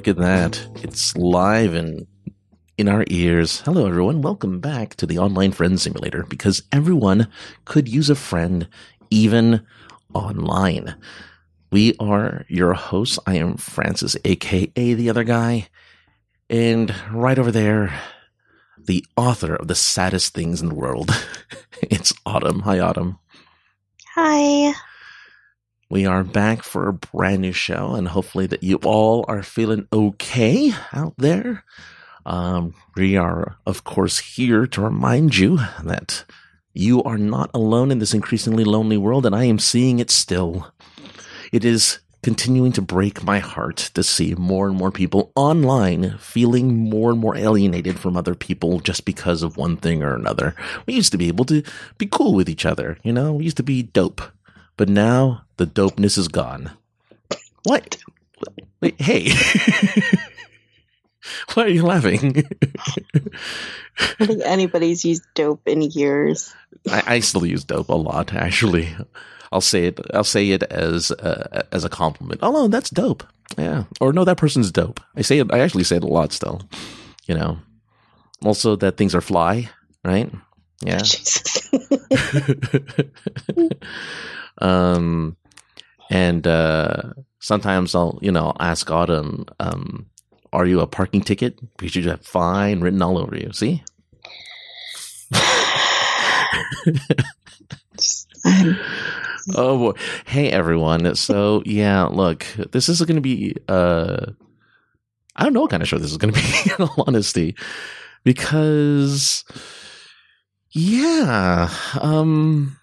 look at that. It's live and in our ears. Hello, everyone. Welcome back to the Online Friend Simulator because everyone could use a friend, even online. We are your hosts. I am Francis, aka the other guy. And right over there, the author of the saddest things in the world. it's Autumn. Hi, Autumn. Hi. We are back for a brand new show, and hopefully that you all are feeling okay out there. Um, we are, of course, here to remind you that you are not alone in this increasingly lonely world, and I am seeing it still. It is continuing to break my heart to see more and more people online feeling more and more alienated from other people just because of one thing or another. We used to be able to be cool with each other, you know, we used to be dope. But now the dopeness is gone. What? Wait, hey. Why are you laughing? I think anybody's used dope in years. I, I, still use dope a lot, actually. I'll say it. I'll say it as uh, as a compliment. Oh no, that's dope. Yeah. Or no, that person's dope. I say it. I actually say it a lot still. You know. Also, that things are fly, right? Yeah. Um, and uh, sometimes I'll, you know, ask Autumn, um, "Are you a parking ticket?" Because you have "fine" written all over you. See. oh boy! Hey everyone. So yeah, look, this is going to be. Uh, I don't know what kind of show this is going to be. In all honesty, because yeah, um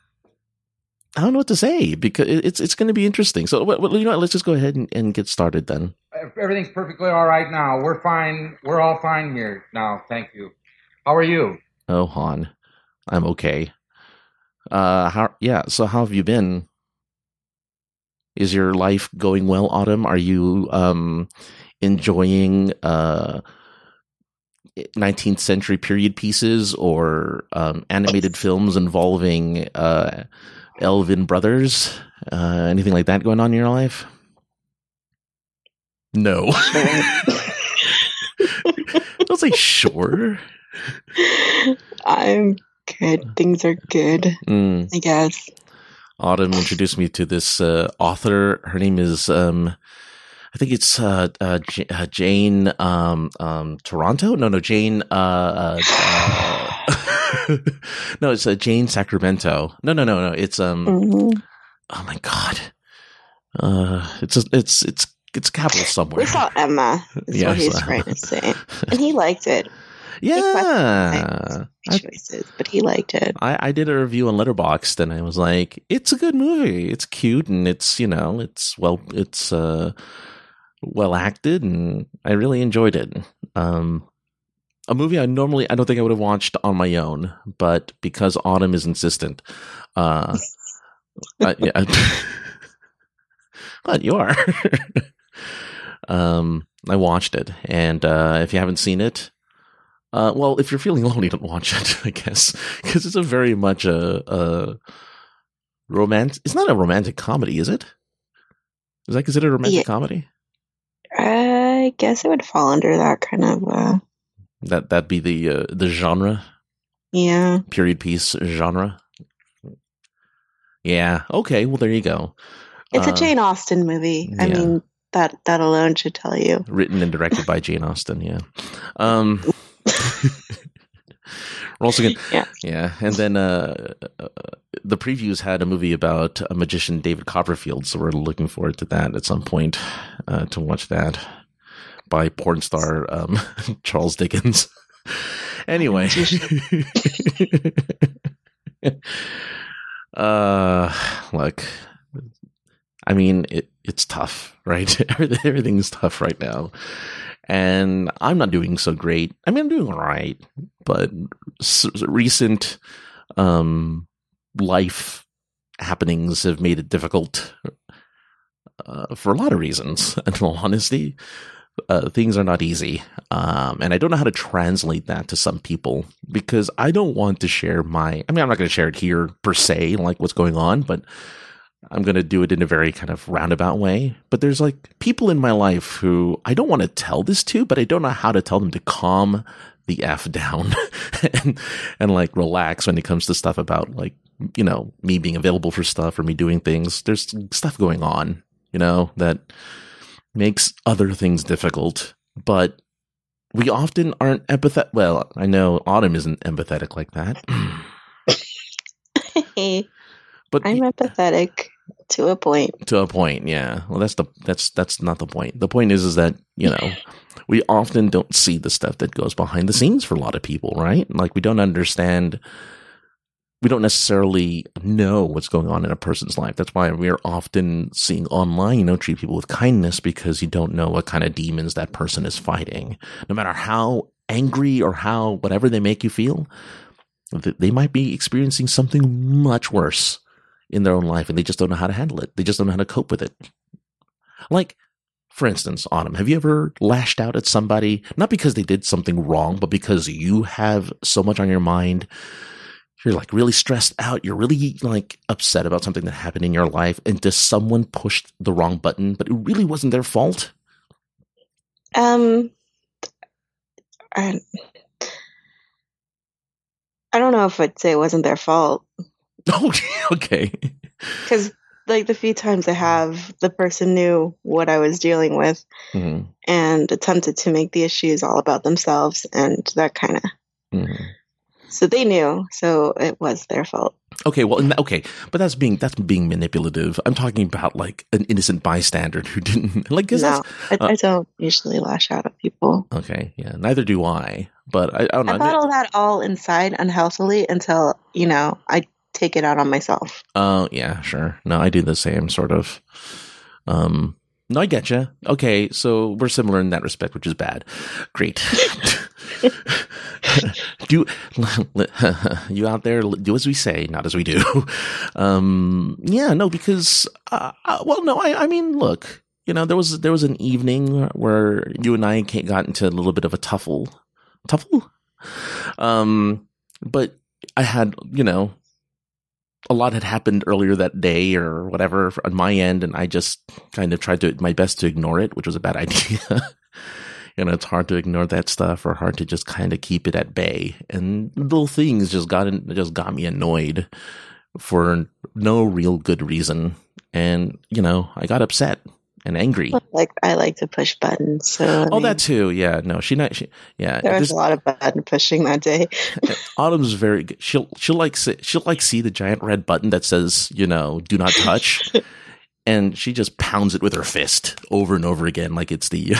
I don't know what to say because it's it's going to be interesting. So well, you know, what, let's just go ahead and, and, get started then. Everything's perfectly all right now. We're fine. We're all fine here now. Thank you. How are you? Oh, Han, I'm okay. Uh, how? Yeah. So how have you been? Is your life going well, Autumn? Are you um enjoying uh 19th century period pieces or um, animated films involving uh Elven brothers? Uh, anything like that going on in your life? No. Don't say sure. I'm good. Things are good. Mm. I guess. Autumn introduced me to this uh, author. Her name is, um, I think it's uh, uh, J- uh, Jane um, um, Toronto. No, no, Jane. No, it's a uh, Jane Sacramento. No, no, no, no. It's um. Mm-hmm. Oh my god. Uh, it's a, it's it's it's capital somewhere. We saw Emma. Is yeah, what he's trying to say, and he liked it. Yeah, choices, but he liked it. I, I did a review on Letterboxd, and I was like, "It's a good movie. It's cute, and it's you know, it's well, it's uh, well acted, and I really enjoyed it." Um, a movie I normally I don't think I would have watched on my own, but because Autumn is insistent, uh, I, yeah, but you are. um, I watched it, and uh, if you haven't seen it, uh, well, if you're feeling lonely, don't watch it. I guess because it's a very much a, a romance. It's not a romantic comedy, is it? Is that considered a romantic yeah. comedy? I guess it would fall under that kind of. Uh that that'd be the uh, the genre. Yeah. Period piece genre. Yeah. Okay. Well, there you go. It's uh, a Jane Austen movie. I mean, that that alone should tell you. Written and directed by Jane Austen. Yeah. Um, we're also gonna, yeah, yeah, and then uh, uh, the previews had a movie about a magician, David Copperfield. So we're looking forward to that at some point uh, to watch that by porn star um, Charles Dickens. anyway. uh look i mean it, it's tough right everything's tough right now and i'm not doing so great i mean i'm doing all right but recent um life happenings have made it difficult uh, for a lot of reasons in all honesty uh, things are not easy. Um, and I don't know how to translate that to some people because I don't want to share my, I mean, I'm not going to share it here per se, like what's going on, but I'm going to do it in a very kind of roundabout way. But there's like people in my life who I don't want to tell this to, but I don't know how to tell them to calm the F down and, and like relax when it comes to stuff about like, you know, me being available for stuff or me doing things. There's stuff going on, you know, that makes other things difficult, but we often aren't empathetic. Well, I know Autumn isn't empathetic like that. but I'm empathetic to a point. To a point, yeah. Well, that's the that's that's not the point. The point is is that you know we often don't see the stuff that goes behind the scenes for a lot of people, right? Like we don't understand. We don't necessarily know what's going on in a person's life. That's why we're often seeing online, you know, treat people with kindness because you don't know what kind of demons that person is fighting. No matter how angry or how whatever they make you feel, they might be experiencing something much worse in their own life and they just don't know how to handle it. They just don't know how to cope with it. Like, for instance, Autumn, have you ever lashed out at somebody, not because they did something wrong, but because you have so much on your mind? You're like really stressed out. You're really like upset about something that happened in your life. And does someone push the wrong button, but it really wasn't their fault? Um, I, I don't know if I'd say it wasn't their fault. Oh, okay. Because like the few times I have, the person knew what I was dealing with mm-hmm. and attempted to make the issues all about themselves and that kind of. Mm-hmm. So they knew, so it was their fault. Okay, well, okay, but that's being that's being manipulative. I'm talking about like an innocent bystander who didn't like. No, I, uh, I, don't usually lash out at people. Okay, yeah, neither do I. But I, I don't know. I bottle that all inside unhealthily until you know I take it out on myself. Oh yeah, sure. No, I do the same sort of. Um, no, I get you. Okay, so we're similar in that respect, which is bad. Great. do you out there do as we say, not as we do. Um, yeah, no, because uh, uh, well, no, I, I mean, look, you know, there was there was an evening where you and I got into a little bit of a tuffle, tuffle. Um, but I had, you know, a lot had happened earlier that day or whatever on my end, and I just kind of tried to my best to ignore it, which was a bad idea. You know, it's hard to ignore that stuff or hard to just kind of keep it at bay. And little things just got in, just got me annoyed for no real good reason. And, you know, I got upset and angry. Like I like to push buttons. So I oh, mean, that too. Yeah, no, she not. She, yeah, there was this, a lot of button pushing that day. Autumn's very. Good. She'll she'll like she'll like see the giant red button that says you know do not touch. and she just pounds it with her fist over and over again, like it's the,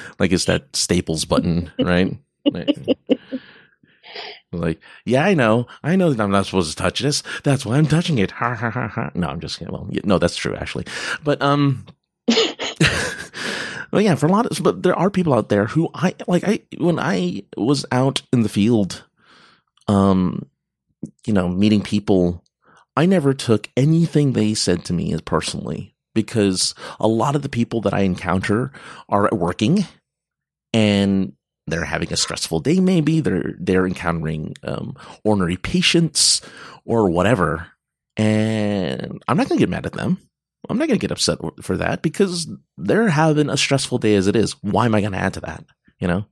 like it's that Staples button, right? like, yeah, I know, I know that I'm not supposed to touch this. That's why I'm touching it. Ha ha ha ha. No, I'm just kidding. Well, no, that's true actually, but um, well, yeah, for a lot of, but there are people out there who I like. I when I was out in the field, um, you know, meeting people, I never took anything they said to me as personally because a lot of the people that I encounter are working and they're having a stressful day. Maybe they're they're encountering um, ornery patients or whatever, and I'm not going to get mad at them. I'm not going to get upset for that because they're having a stressful day as it is. Why am I going to add to that? You know?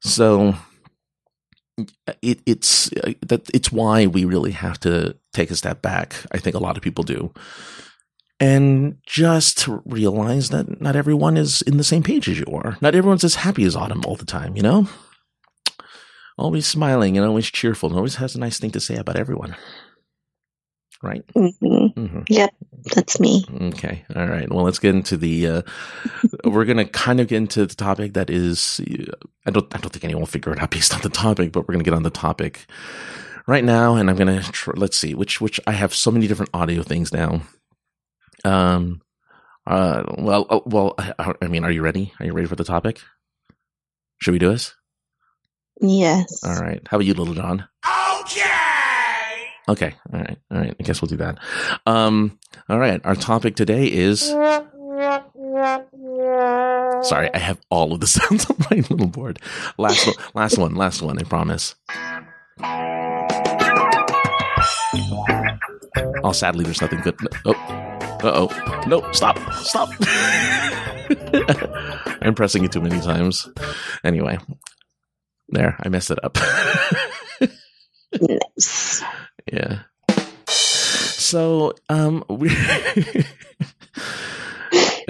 So it, it's uh, that it's why we really have to take a step back. I think a lot of people do. And just realize that not everyone is in the same page as you are. Not everyone's as happy as Autumn all the time, you know? Always smiling and always cheerful and always has a nice thing to say about everyone right? Mm-hmm. Mm-hmm. Yep, that's me. Okay, all right. Well, let's get into the. Uh, we're gonna kind of get into the topic that is. Uh, I don't. I don't think anyone will figure it out based on the topic, but we're gonna get on the topic right now, and I'm gonna. Tr- let's see which which I have so many different audio things now. Um. Uh. Well. Uh, well. I, I mean, are you ready? Are you ready for the topic? Should we do this? Yes. All right. How about you, Little John? Okay. Okay. All right. All right. I guess we'll do that. Um, all right. Our topic today is. Sorry, I have all of the sounds on my little board. Last one, last one, last one, I promise. Oh, sadly, there's nothing good. Oh, Uh oh. No, stop. Stop. I'm pressing it too many times. Anyway. There, I messed it up. nice. Yeah. So, um, we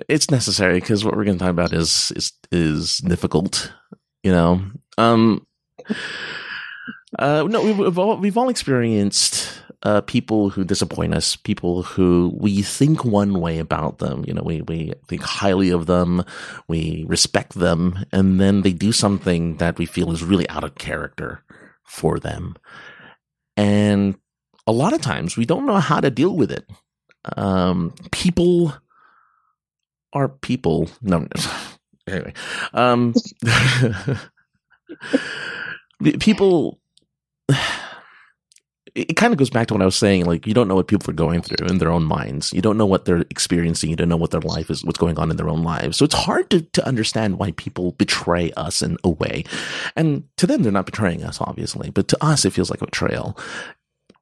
it's necessary because what we're going to talk about is is is difficult. You know, um, uh, no, we've all, we've all experienced uh, people who disappoint us, people who we think one way about them. You know, we, we think highly of them, we respect them, and then they do something that we feel is really out of character for them. And a lot of times we don't know how to deal with it. Um, people are people. No, anyway, um, people it kind of goes back to what I was saying. Like, you don't know what people are going through in their own minds. You don't know what they're experiencing. You don't know what their life is, what's going on in their own lives. So it's hard to, to understand why people betray us in a way. And to them, they're not betraying us, obviously, but to us, it feels like a betrayal.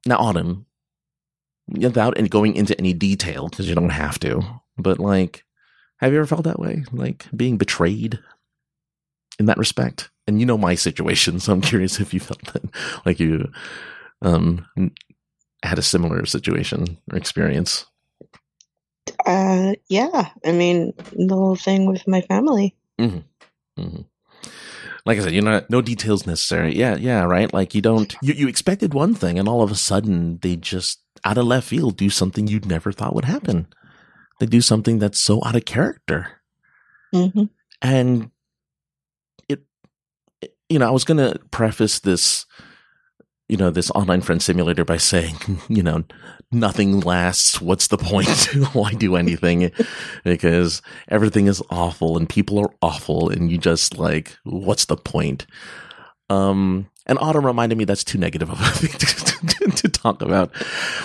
Now, Autumn, without going into any detail, because you don't have to, but like, have you ever felt that way? Like being betrayed in that respect? And you know my situation, so I'm curious if you felt that, like you um, had a similar situation or experience? Uh, yeah. I mean, the whole thing with my family. Mm-hmm. Mm-hmm. Like I said, you know, no details necessary. Yeah, yeah, right. Like you don't, you, you expected one thing, and all of a sudden they just out of left field do something you'd never thought would happen. They do something that's so out of character, mm-hmm. and it, it, you know, I was going to preface this you know, this online friend simulator by saying, you know, nothing lasts. What's the point? Why do anything? because everything is awful and people are awful and you just like, what's the point? Um, and Autumn reminded me that's too negative of a thing to, to, to, talk about.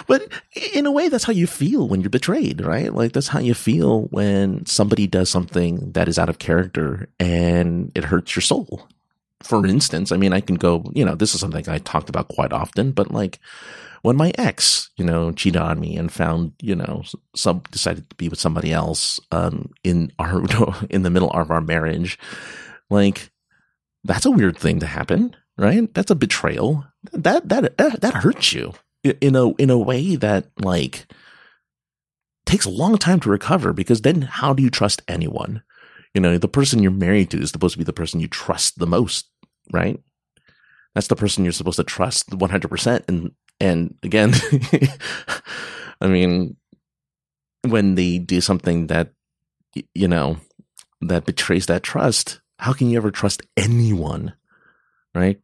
But in a way, that's how you feel when you're betrayed, right? Like that's how you feel when somebody does something that is out of character and it hurts your soul for instance, I mean, I can go, you know, this is something I talked about quite often, but like when my ex, you know, cheated on me and found, you know, some decided to be with somebody else, um, in our, in the middle of our marriage, like that's a weird thing to happen, right? That's a betrayal. That, that, that, that hurts you in a, in a way that like takes a long time to recover because then how do you trust anyone? You know, the person you're married to is supposed to be the person you trust the most right? That's the person you're supposed to trust 100%. And, and again, I mean, when they do something that, you know, that betrays that trust, how can you ever trust anyone? Right?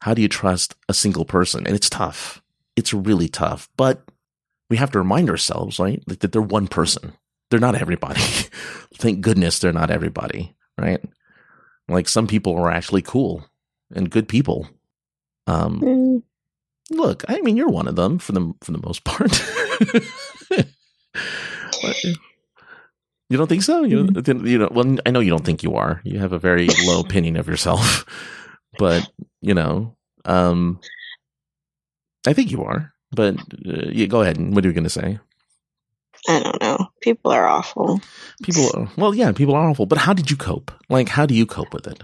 How do you trust a single person? And it's tough. It's really tough, but we have to remind ourselves, right? That they're one person. They're not everybody. Thank goodness they're not everybody, right? Like some people are actually cool and good people. Um, mm. Look, I mean, you're one of them for the for the most part. you don't think so? You, mm. you know, well, I know you don't think you are. You have a very low opinion of yourself, but you know, um, I think you are. But uh, you go ahead. What are you going to say? I don't know. People are awful. People, well, yeah, people are awful. But how did you cope? Like, how do you cope with it?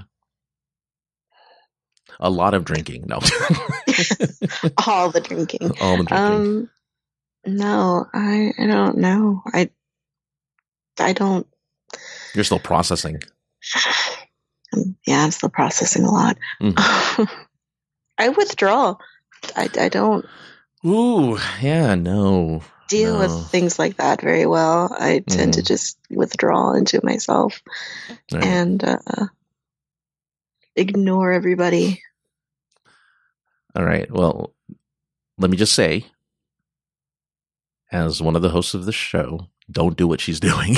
A lot of drinking. No. All the drinking. All the drinking. Um, no, I I don't know. I I don't. You're still processing. yeah, I'm still processing a lot. Mm. I withdraw. I I don't. Ooh, yeah, no. Deal no. with things like that very well. I tend mm. to just withdraw into myself right. and uh, ignore everybody. All right. Well, let me just say, as one of the hosts of the show, don't do what she's doing.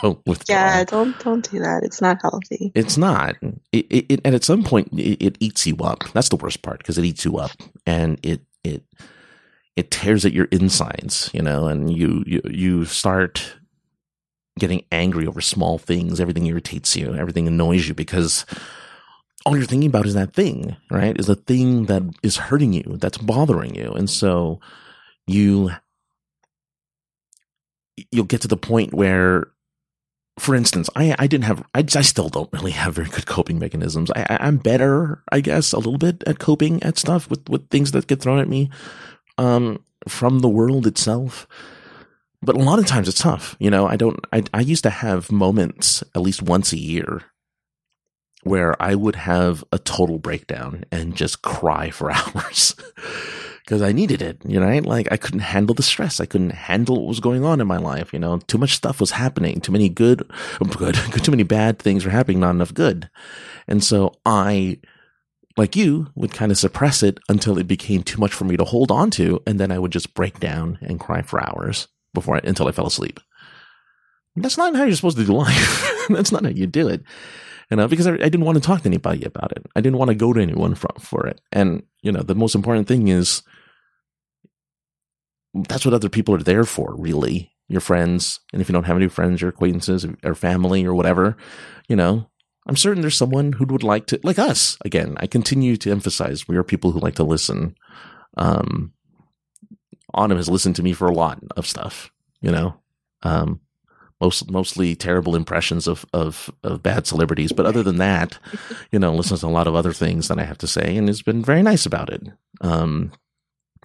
don't withdraw. Yeah, don't don't do that. It's not healthy. It's not. It, it, it and at some point it, it, eats you up. That's the worst part because it eats you up and it it it tears at your insides, you know, and you you you start getting angry over small things. Everything irritates you. Everything annoys you because all you're thinking about is that thing, right? Is a thing that is hurting you, that's bothering you. And so you you'll get to the point where for instance, I I didn't have I, I still don't really have very good coping mechanisms. I, I am better, I guess, a little bit at coping at stuff with with things that get thrown at me, um, from the world itself. But a lot of times it's tough. You know, I don't. I I used to have moments at least once a year where I would have a total breakdown and just cry for hours because I needed it, you know, like I couldn't handle the stress. I couldn't handle what was going on in my life. You know, too much stuff was happening. Too many good, um, good, too many bad things were happening. Not enough good. And so I, like you, would kind of suppress it until it became too much for me to hold on to. And then I would just break down and cry for hours before I, until I fell asleep. That's not how you're supposed to do life. That's not how you do it you know, because I, I, didn't want to talk to anybody about it. I didn't want to go to anyone for, for it. And, you know, the most important thing is that's what other people are there for, really. Your friends. And if you don't have any friends, your acquaintances or family or whatever, you know, I'm certain there's someone who would like to, like us. Again, I continue to emphasize we are people who like to listen. Um, Autumn has listened to me for a lot of stuff, you know. Um, most mostly terrible impressions of, of of bad celebrities. But other than that, you know, listens to a lot of other things that I have to say, and has been very nice about it. Um,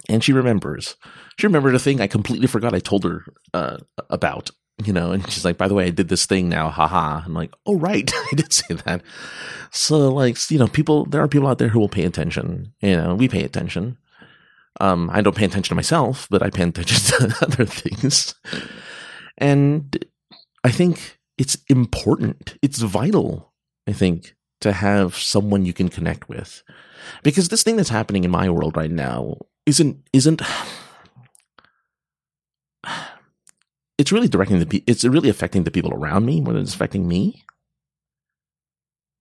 and she remembers. She remembered a thing I completely forgot I told her uh, about. You know, and she's like, "By the way, I did this thing now, haha." I'm like, "Oh right, I did say that." So like, you know, people there are people out there who will pay attention. You know, we pay attention. Um, I don't pay attention to myself, but I pay attention to other things. And I think it's important. It's vital, I think, to have someone you can connect with. Because this thing that's happening in my world right now isn't isn't it's really directing the it's really affecting the people around me more than it's affecting me.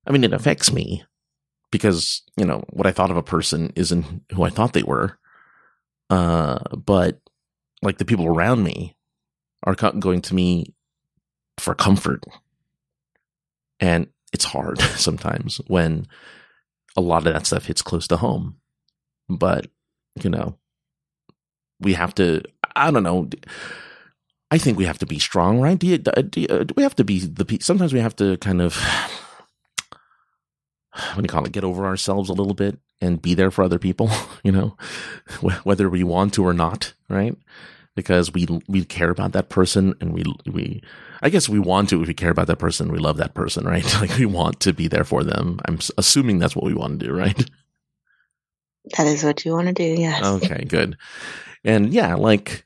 I mean, it affects me because, you know, what I thought of a person isn't who I thought they were. Uh, but like the people around me are going to me for comfort. And it's hard sometimes when a lot of that stuff hits close to home. But, you know, we have to, I don't know. I think we have to be strong, right? Do, you, uh, do, you, uh, do we have to be the, sometimes we have to kind of, what do you call it, get over ourselves a little bit and be there for other people, you know, whether we want to or not, right? Because we, we care about that person and we, we, I guess we want to if we care about that person, we love that person, right? Like we want to be there for them. I'm assuming that's what we want to do, right? That is what you want to do, yes. Okay, good. And yeah, like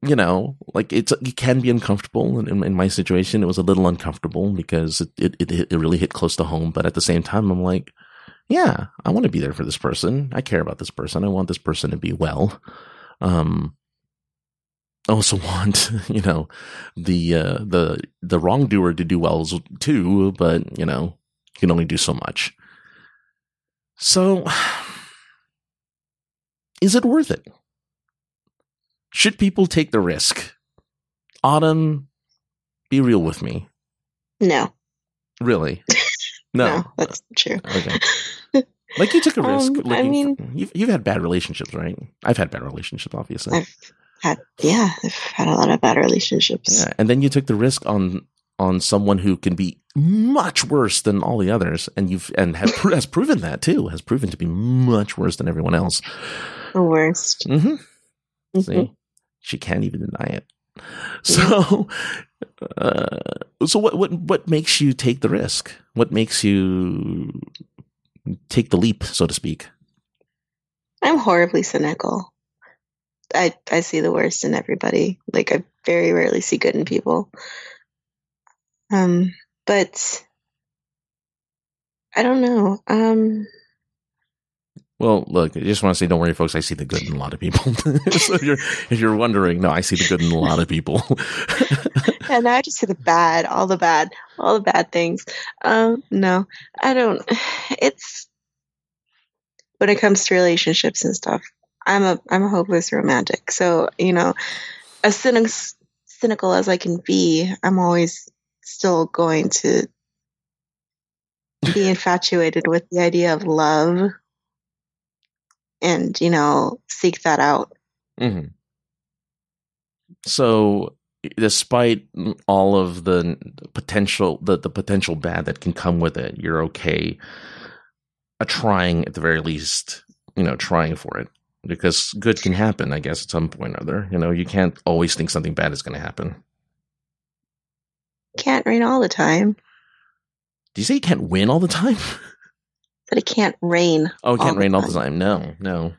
you know, like it's it can be uncomfortable. In, in my situation, it was a little uncomfortable because it, it it it really hit close to home. But at the same time, I'm like, yeah, I want to be there for this person. I care about this person. I want this person to be well. Um, I also want you know the uh, the the wrongdoer to do well too, but you know you can only do so much. So, is it worth it? Should people take the risk? Autumn, be real with me. No. Really? No, no that's true. Okay. Like you took a risk. Um, I mean, for, you've you've had bad relationships, right? I've had bad relationships, obviously. I've had yeah, I've had a lot of bad relationships. Yeah, and then you took the risk on on someone who can be much worse than all the others, and you've and has, has proven that too. Has proven to be much worse than everyone else. The worst. Mm-hmm. Mm-hmm. See, she can't even deny it. So, uh, so what what what makes you take the risk? What makes you take the leap, so to speak? I'm horribly cynical. I I see the worst in everybody. Like I very rarely see good in people. Um, but I don't know. Um, well, look, I just want to say, don't worry, folks. I see the good in a lot of people. so if you're if you're wondering, no, I see the good in a lot of people. and I just see the bad, all the bad, all the bad things. Um, no, I don't. It's when it comes to relationships and stuff. I'm a I'm a hopeless romantic. So you know, as cynic, cynical as I can be, I'm always still going to be infatuated with the idea of love, and you know, seek that out. Mm-hmm. so despite all of the potential the, the potential bad that can come with it, you're okay a trying at the very least, you know, trying for it. Because good can happen, I guess, at some point or other. You know, you can't always think something bad is gonna happen. Can't rain all the time. Do you say you can't win all the time? But it can't rain. Oh, it can't rain all the time. No, no.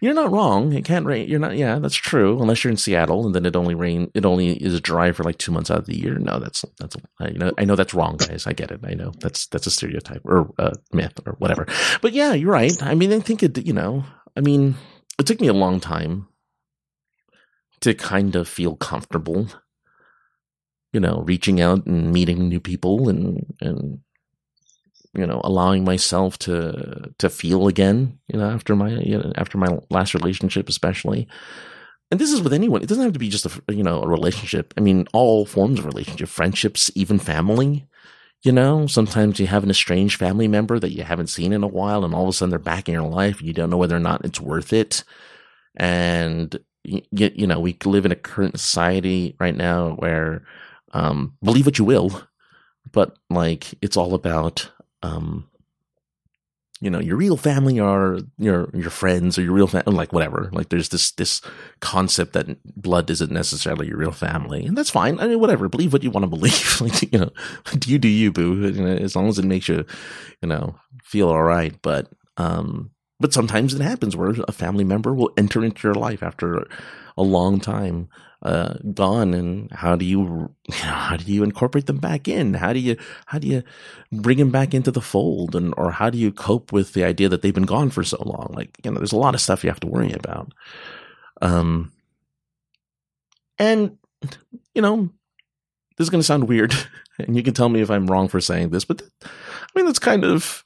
You're not wrong. It can't rain. You're not. Yeah, that's true. Unless you're in Seattle, and then it only rain. It only is dry for like two months out of the year. No, that's that's. I know. I know that's wrong, guys. I get it. I know that's that's a stereotype or a myth or whatever. But yeah, you're right. I mean, I think it. You know, I mean, it took me a long time to kind of feel comfortable. You know, reaching out and meeting new people and and you know allowing myself to to feel again you know after my you know, after my last relationship especially. And this is with anyone. It doesn't have to be just a you know a relationship. I mean all forms of relationship friendships even family you know? Sometimes you have an estranged family member that you haven't seen in a while and all of a sudden they're back in your life and you don't know whether or not it's worth it. And you, you know we live in a current society right now where um believe what you will but like it's all about um, you know, your real family are your your friends or your real family, like whatever. Like there's this this concept that blood isn't necessarily your real family, and that's fine. I mean, whatever. Believe what you want to believe. like you know, do you do you, boo? You know, as long as it makes you, you know, feel all right. But um, but sometimes it happens where a family member will enter into your life after a long time uh, gone and how do you, you know, how do you incorporate them back in? How do you how do you bring them back into the fold? And or how do you cope with the idea that they've been gone for so long? Like you know there's a lot of stuff you have to worry about. Um and you know this is going to sound weird and you can tell me if i'm wrong for saying this but i mean that's kind of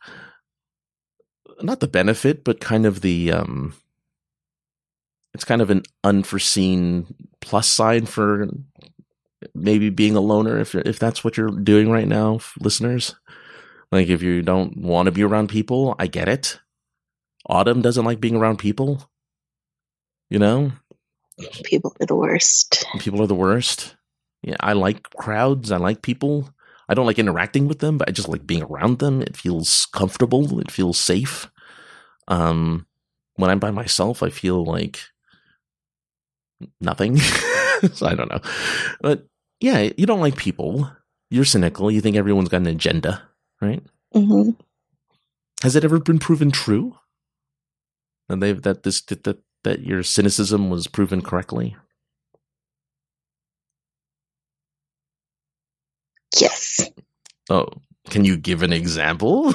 not the benefit but kind of the um it's kind of an unforeseen plus side for maybe being a loner if if that's what you're doing right now, listeners. Like if you don't want to be around people, I get it. Autumn doesn't like being around people. You know? People are the worst. People are the worst. Yeah, I like crowds. I like people. I don't like interacting with them, but I just like being around them. It feels comfortable. It feels safe. Um, when I'm by myself, I feel like nothing. so I don't know. But yeah, you don't like people. You're cynical. You think everyone's got an agenda, right? Mm-hmm. Has it ever been proven true? And they've that this that, that that your cynicism was proven correctly. Yes. Oh, can you give an example?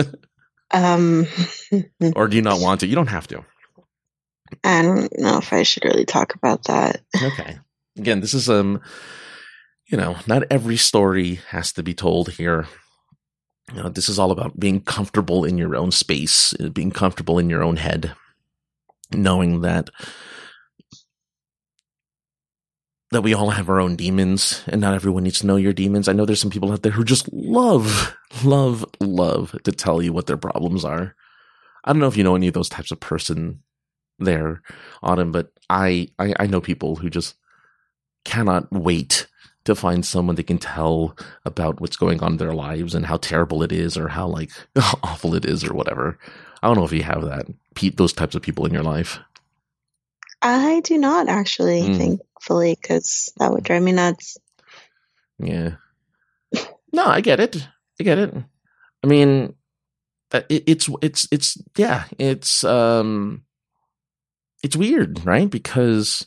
um, or do you not want to? You don't have to. I don't know if I should really talk about that. Okay. Again, this is um you know, not every story has to be told here. You know, this is all about being comfortable in your own space, uh, being comfortable in your own head, knowing that that we all have our own demons and not everyone needs to know your demons. I know there's some people out there who just love, love, love to tell you what their problems are. I don't know if you know any of those types of person there, Autumn, but I, I, I know people who just cannot wait to find someone they can tell about what's going on in their lives and how terrible it is or how like awful it is or whatever. I don't know if you have that, Pete, those types of people in your life. I do not actually, mm. thankfully, because that would drive me nuts. Yeah. No, I get it. I get it. I mean, it, it's it's it's yeah, it's um it's weird, right? Because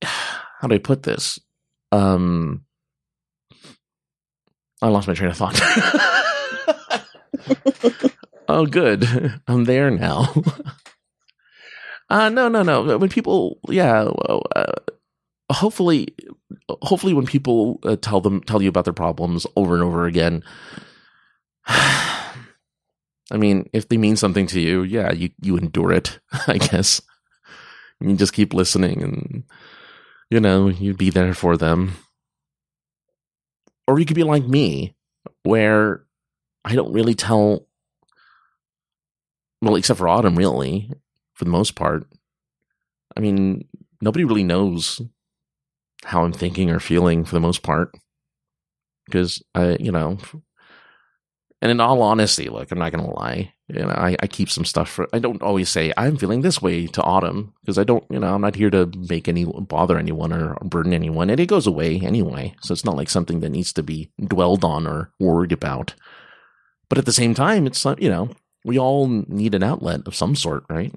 how do I put this? Um, I lost my train of thought. oh, good. I'm there now. Uh, no, no, no. When people, yeah, uh, hopefully, hopefully, when people uh, tell them, tell you about their problems over and over again, I mean, if they mean something to you, yeah, you, you endure it, I guess. You just keep listening and, you know, you'd be there for them. Or you could be like me, where I don't really tell, well, except for Autumn, really, for the most part. I mean, nobody really knows how I'm thinking or feeling for the most part. Because I, you know, and in all honesty, look, I'm not going to lie. You know, I, I keep some stuff for, I don't always say I'm feeling this way to autumn because I don't, you know, I'm not here to make any, bother anyone or burden anyone. And it goes away anyway. So it's not like something that needs to be dwelled on or worried about. But at the same time, it's you know, we all need an outlet of some sort, right?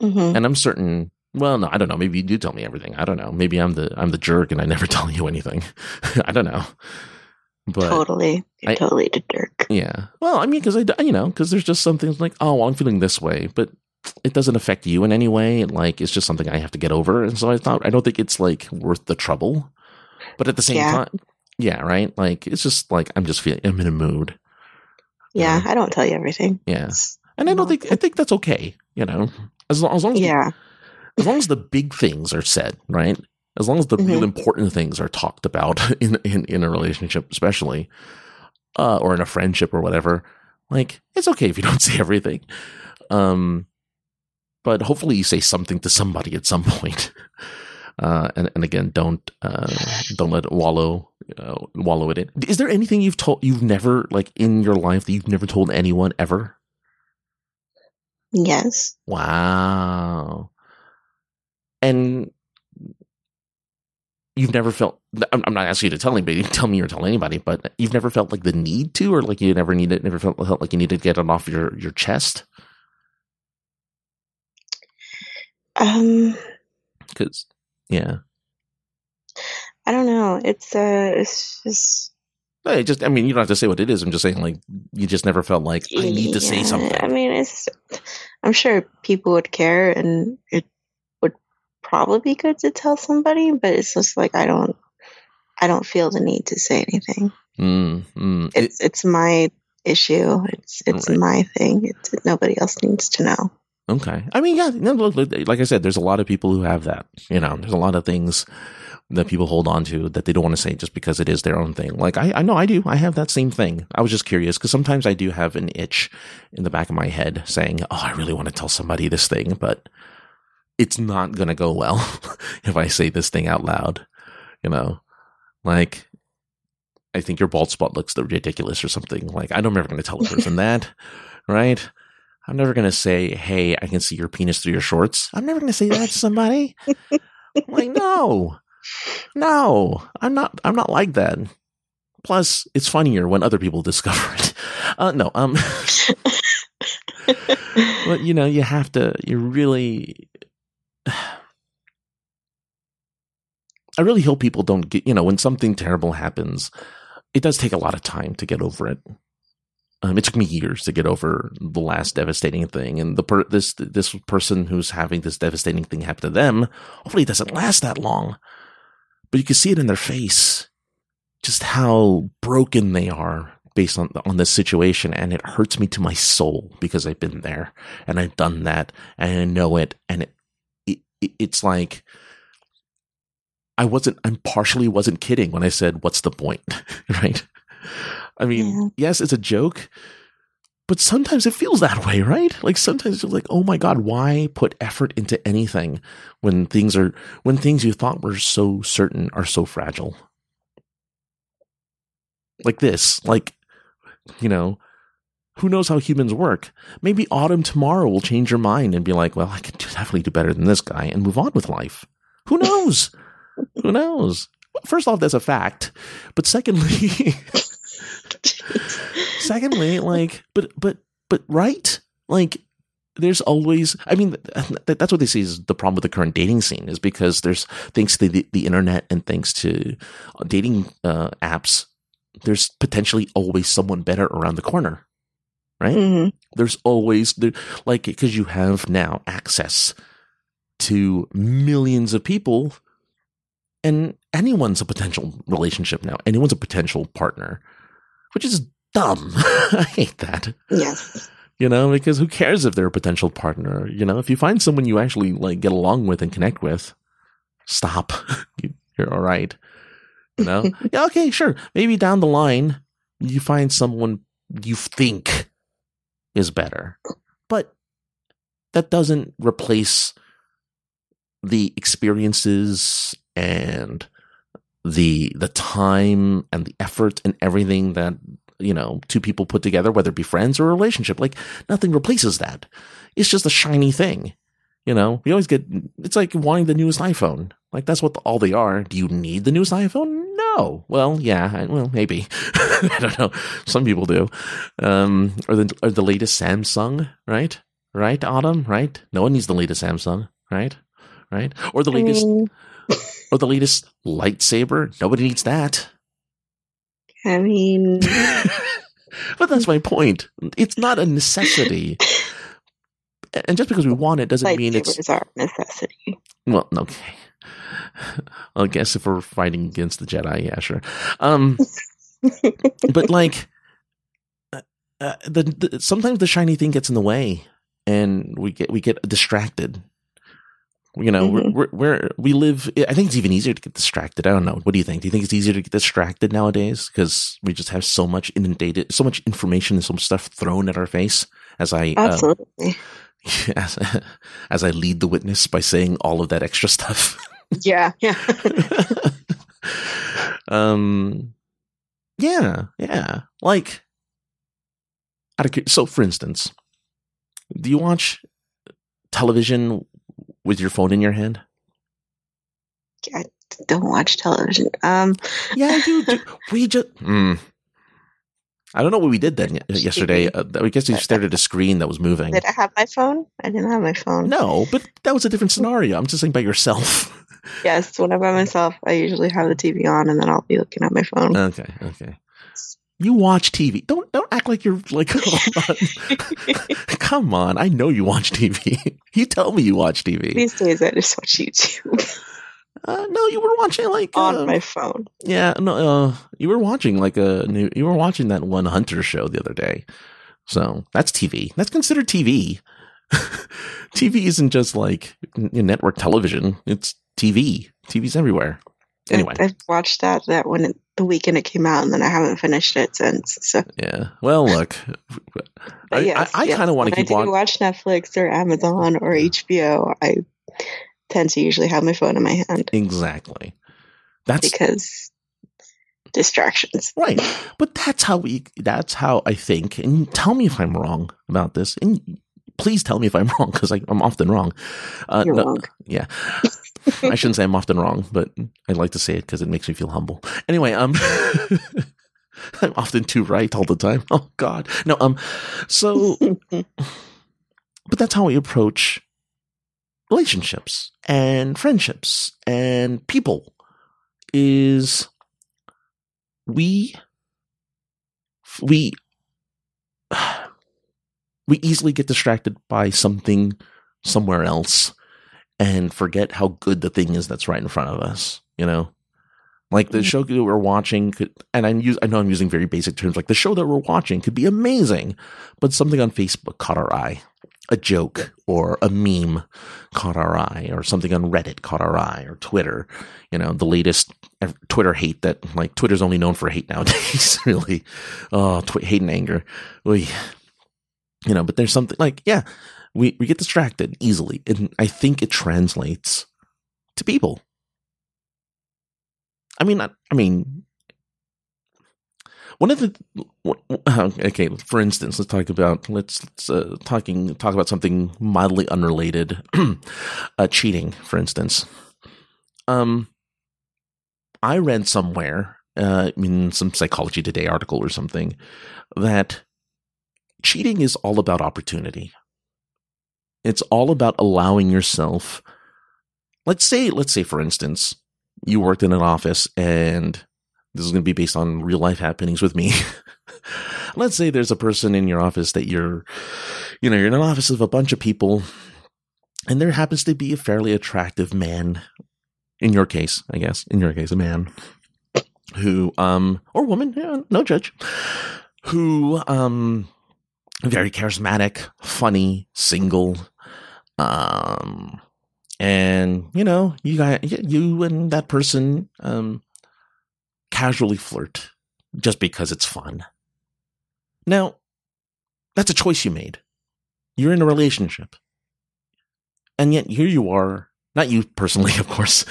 Mm-hmm. And I'm certain well, no, I don't know. Maybe you do tell me everything. I don't know. Maybe I'm the I'm the jerk and I never tell you anything. I don't know. But totally, You're I, totally the jerk. Yeah. Well, I mean, because I you know because there's just something like oh well, I'm feeling this way, but it doesn't affect you in any way. Like it's just something I have to get over, and so I thought I don't think it's like worth the trouble. But at the same yeah. time, yeah, right. Like it's just like I'm just feeling I'm in a mood. Yeah, I don't tell you everything. Yeah, and I don't think I think that's okay. You know, as long as, long as yeah as long as the big things are said, right? As long as the mm-hmm. real important things are talked about in in, in a relationship, especially, uh, or in a friendship or whatever, like it's okay if you don't say everything. Um, but hopefully you say something to somebody at some point. Uh, and and again, don't uh, don't let it wallow uh, wallow it in. Is there anything you've told you've never like in your life that you've never told anyone ever? Yes. Wow and you've never felt I'm not asking you to tell anybody, tell me or tell anybody, but you've never felt like the need to, or like you never needed, never felt, felt like you needed to get it off your your chest. Um, because yeah, I don't know. It's uh, it's just. I just, I mean, you don't have to say what it is. I'm just saying, like, you just never felt like I need to say something. I mean, it's. I'm sure people would care, and it would probably be good to tell somebody, but it's just like I don't I don't feel the need to say anything. Mm, mm. It's it, it's my issue. It's it's right. my thing. It's nobody else needs to know. Okay. I mean, yeah. Like I said, there's a lot of people who have that. You know, there's a lot of things that people hold on to that they don't want to say just because it is their own thing. Like I, I know I do. I have that same thing. I was just curious because sometimes I do have an itch in the back of my head saying, "Oh, I really want to tell somebody this thing," but it's not going to go well if I say this thing out loud. You know, like, I think your bald spot looks ridiculous or something. Like, I'm never going to tell a person that, right? I'm never going to say, hey, I can see your penis through your shorts. I'm never going to say that to somebody. like, no, no, I'm not, I'm not like that. Plus, it's funnier when other people discover it. Uh, no, um, but you know, you have to, you really, I really hope people don't get, you know, when something terrible happens, it does take a lot of time to get over it. Um, it took me years to get over the last devastating thing, and the per- this this person who's having this devastating thing happen to them. Hopefully, it doesn't last that long, but you can see it in their face, just how broken they are based on on this situation, and it hurts me to my soul because I've been there and I've done that and I know it, and it it it's like I wasn't, I'm partially wasn't kidding when I said, what's the point? right? I mean, yeah. yes, it's a joke, but sometimes it feels that way, right? Like sometimes you're like, oh my God, why put effort into anything when things are, when things you thought were so certain are so fragile? Like this, like, you know, who knows how humans work? Maybe autumn tomorrow will change your mind and be like, well, I can definitely do better than this guy and move on with life. Who knows? who knows? First off, that's a fact. But secondly, secondly, like, but, but, but, right? Like, there's always, I mean, that's what they see is the problem with the current dating scene is because there's, thanks to the, the internet and thanks to dating uh, apps, there's potentially always someone better around the corner right? Mm-hmm. There's always there, like because you have now access to millions of people, and anyone's a potential relationship now. Anyone's a potential partner, which is dumb. I hate that. Yes. You know, because who cares if they're a potential partner? You know, if you find someone you actually like get along with and connect with, stop. You're all right. You know, yeah, okay, sure. Maybe down the line you find someone you think is better. But that doesn't replace the experiences and the the time and the effort and everything that you know two people put together whether it be friends or a relationship like nothing replaces that. It's just a shiny thing you know? We always get it's like wanting the newest iphone. Like that's what all they are. Do you need the newest iphone? No. Well yeah well maybe. I don't know. Some people do. Um or the or the latest samsung right? Right autumn? Right? No one needs the latest samsung right? Right? Or the latest I mean or the latest lightsaber. Nobody needs that. I mean, but that's my point. It's not a necessity. and just because we want it doesn't mean it's our necessity. Well, okay. I guess if we're fighting against the Jedi, yeah, sure. Um, but like, uh, uh, the, the sometimes the shiny thing gets in the way, and we get we get distracted. You know, mm-hmm. we're, we're, we live, I think it's even easier to get distracted. I don't know. What do you think? Do you think it's easier to get distracted nowadays? Because we just have so much inundated, so much information and so much stuff thrown at our face as I, uh, absolutely. Uh, as, as I lead the witness by saying all of that extra stuff. yeah. Yeah. um, yeah. Yeah. Like, so for instance, do you watch television with your phone in your hand? I don't watch television. Um, yeah, you do. We just. Mm. I don't know what we did then yesterday. Uh, I guess we stared at a screen that was moving. Did I have my phone? I didn't have my phone. No, but that was a different scenario. I'm just saying by yourself. yes, when I'm by myself, I usually have the TV on and then I'll be looking at my phone. Okay, okay. You watch TV. Don't don't act like you're like. Come on, I know you watch TV. you tell me you watch TV. These days, I just watch YouTube. Uh, no, you were watching like on uh, my phone. Yeah, no, uh, you were watching like a new. You were watching that one Hunter show the other day. So that's TV. That's considered TV. TV isn't just like network television. It's TV. TV's everywhere. Anyway, I, have watched that that when it, the weekend it came out, and then I haven't finished it since. So yeah, well, look, I, yes, I, I yes. kind of want to keep on. watch Netflix or Amazon or HBO. I tend to usually have my phone in my hand. Exactly. That's because distractions. Right. But that's how we that's how I think and tell me if I'm wrong about this. And please tell me if I'm wrong because I'm often wrong. Uh, You're no, wrong. Yeah. I shouldn't say I'm often wrong, but I like to say it because it makes me feel humble. Anyway, um, I'm often too right all the time. Oh God, no. Um, so, but that's how we approach relationships and friendships and people. Is we we we easily get distracted by something somewhere else and forget how good the thing is that's right in front of us, you know? Like the mm-hmm. show that we're watching could, and I'm use, I know I'm using very basic terms, like the show that we're watching could be amazing, but something on Facebook caught our eye. A joke or a meme caught our eye, or something on Reddit caught our eye, or Twitter. You know, the latest Twitter hate that, like, Twitter's only known for hate nowadays, really. Oh, tw- hate and anger. Oy. You know, but there's something like, yeah, we, we get distracted easily. And I think it translates to people. I mean, I, I mean, one of the okay, for instance, let's talk about let's, let's uh, talking talk about something mildly unrelated, uh, cheating, for instance. Um, I read somewhere uh, in some Psychology Today article or something that cheating is all about opportunity. It's all about allowing yourself. Let's say, let's say, for instance, you worked in an office and this is going to be based on real life happenings with me. let's say there's a person in your office that you're, you know, you're in an office of a bunch of people and there happens to be a fairly attractive man in your case, I guess, in your case, a man who, um, or woman, yeah, no judge, who, um, very charismatic, funny, single. Um, and you know, you got you and that person um, casually flirt just because it's fun. Now, that's a choice you made. You're in a relationship. And yet here you are not you personally, of course,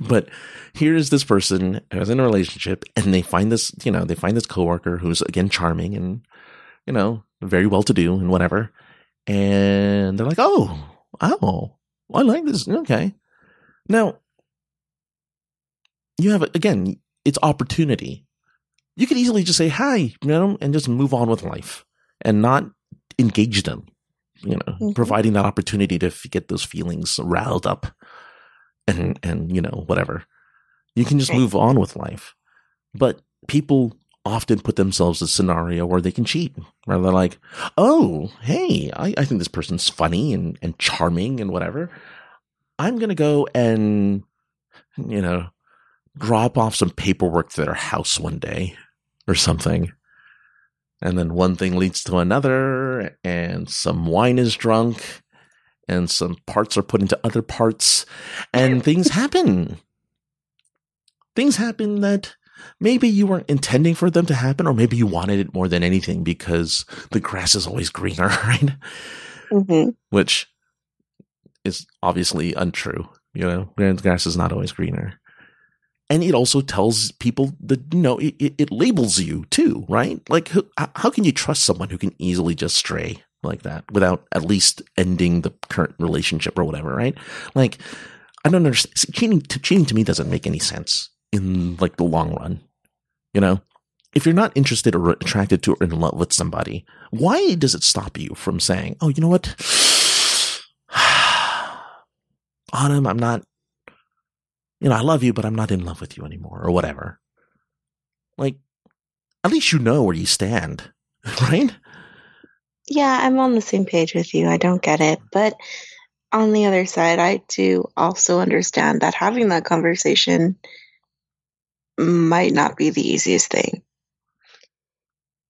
but here's this person who's in a relationship and they find this, you know, they find this coworker who's again charming and, you know, very well to do and whatever. And they're like, oh, oh, I like this. Okay. Now, you have, again, it's opportunity. You could easily just say hi, you know, and just move on with life and not engage them, you know, mm-hmm. providing that opportunity to get those feelings riled up and, and, you know, whatever. You can just move on with life. But people often put themselves a scenario where they can cheat. Where they're like, oh, hey, I, I think this person's funny and, and charming and whatever. I'm going to go and, you know, drop off some paperwork to their house one day or something. And then one thing leads to another, and some wine is drunk, and some parts are put into other parts, and things happen. Things happen that maybe you weren't intending for them to happen, or maybe you wanted it more than anything because the grass is always greener, right? Mm-hmm. Which is obviously untrue. You know, grass is not always greener. And it also tells people that, you know, it, it, it labels you too, right? Like, how, how can you trust someone who can easily just stray like that without at least ending the current relationship or whatever, right? Like, I don't understand. Cheating to, cheating to me doesn't make any sense in like the long run. You know, if you're not interested or attracted to or in love with somebody, why does it stop you from saying, "Oh, you know what, Autumn, I'm not, you know, I love you, but I'm not in love with you anymore," or whatever. Like, at least you know where you stand, right? Yeah, I'm on the same page with you. I don't get it, but on the other side, I do also understand that having that conversation might not be the easiest thing.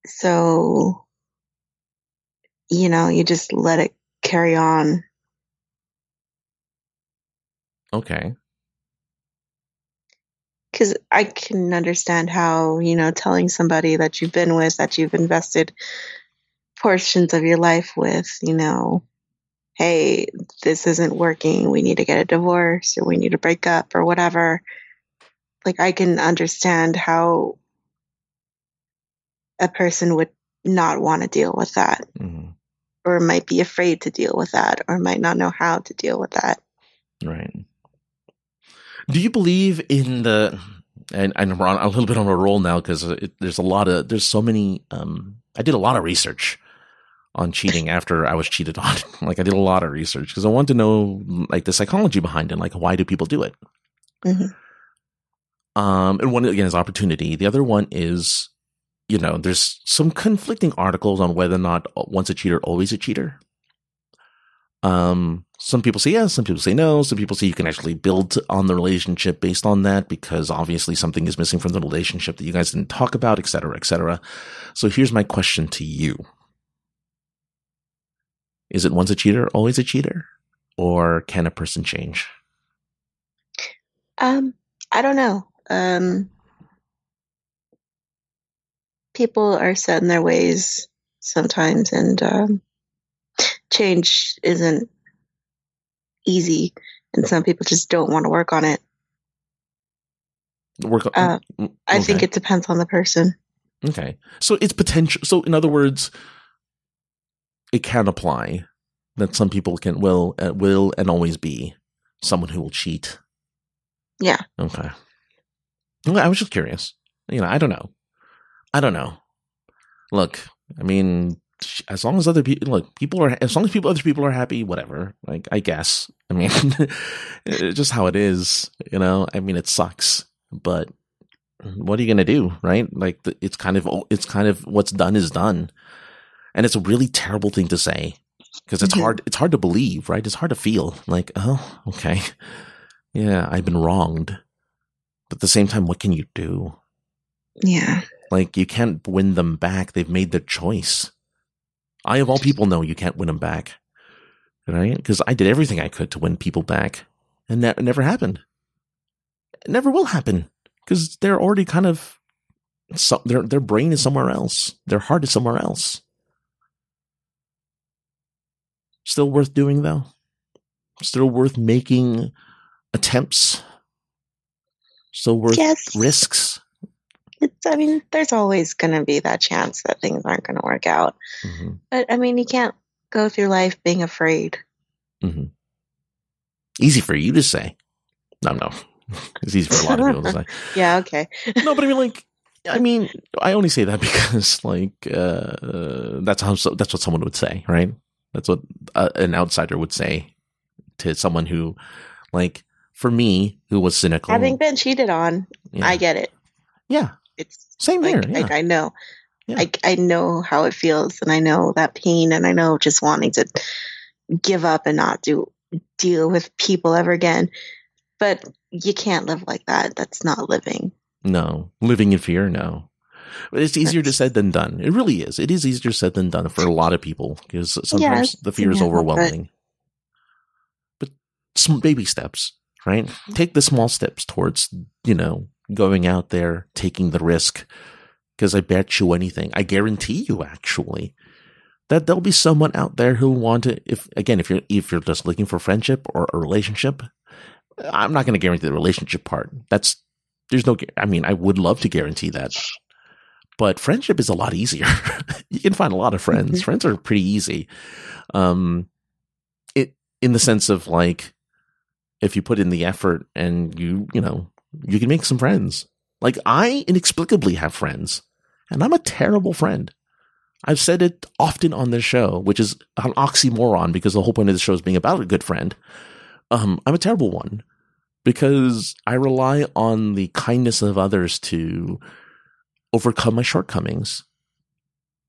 So, you know, you just let it carry on. Okay. Because I can understand how, you know, telling somebody that you've been with, that you've invested portions of your life with, you know, hey, this isn't working. We need to get a divorce or we need to break up or whatever like I can understand how a person would not want to deal with that mm-hmm. or might be afraid to deal with that or might not know how to deal with that. Right. Do you believe in the and, and we're on a little bit on a roll now because there's a lot of there's so many um I did a lot of research on cheating after I was cheated on. like I did a lot of research because I want to know like the psychology behind it, like why do people do it? Mm-hmm. Um, and one again is opportunity. The other one is, you know, there's some conflicting articles on whether or not once a cheater, always a cheater. Um, some people say yes, some people say no. Some people say you can actually build on the relationship based on that because obviously something is missing from the relationship that you guys didn't talk about, et cetera, et cetera. So here's my question to you. Is it once a cheater, always a cheater? Or can a person change? Um, I don't know um, people are set in their ways sometimes, and um, change isn't easy, and some people just don't want to work on it. Work. On, uh, okay. I think it depends on the person. Okay, so it's potential. So in other words, it can apply that some people can will uh, will and always be someone who will cheat. Yeah. Okay. I was just curious. You know, I don't know. I don't know. Look, I mean, as long as other people look, people are as long as people other people are happy, whatever. Like I guess. I mean, just how it is. You know, I mean, it sucks, but what are you gonna do, right? Like it's kind of it's kind of what's done is done, and it's a really terrible thing to say because it's mm-hmm. hard. It's hard to believe, right? It's hard to feel like, oh, okay, yeah, I've been wronged but at the same time, what can you do? Yeah. Like you can't win them back. They've made their choice. I, of all people, know you can't win them back. Right? Because I did everything I could to win people back. And that never happened. It never will happen. Because they're already kind of, so, their, their brain is somewhere else. Their heart is somewhere else. Still worth doing though. Still worth making attempts so worth yes. risks? It's, I mean, there's always going to be that chance that things aren't going to work out. Mm-hmm. But I mean, you can't go through life being afraid. Mm-hmm. Easy for you to say. No, no. It's easy for a lot of people to say. yeah, okay. no, but I mean, like, I mean, I only say that because, like, uh, that's how that's what someone would say, right? That's what uh, an outsider would say to someone who, like, for me, who was cynical, having been cheated on, yeah. I get it. Yeah, it's same like, here. Yeah. Like I know, yeah. I I know how it feels, and I know that pain, and I know just wanting to give up and not do deal with people ever again. But you can't live like that. That's not living. No, living in fear. No, But it's easier to said than done. It really is. It is easier said than done for a lot of people because sometimes the fear is overwhelming. But some baby steps, right? Take the small steps towards, you know, going out there, taking the risk. Because I bet you anything, I guarantee you actually, that there'll be someone out there who want to, if again, if you're if you're just looking for friendship or a relationship, I'm not going to guarantee the relationship part. That's there's no. I mean, I would love to guarantee that, but friendship is a lot easier. you can find a lot of friends. Mm-hmm. Friends are pretty easy. Um, it in the sense of like, if you put in the effort and you you know you can make some friends. Like I inexplicably have friends, and I'm a terrible friend. I've said it often on this show, which is an oxymoron because the whole point of the show is being about a good friend. Um, I'm a terrible one because I rely on the kindness of others to overcome my shortcomings.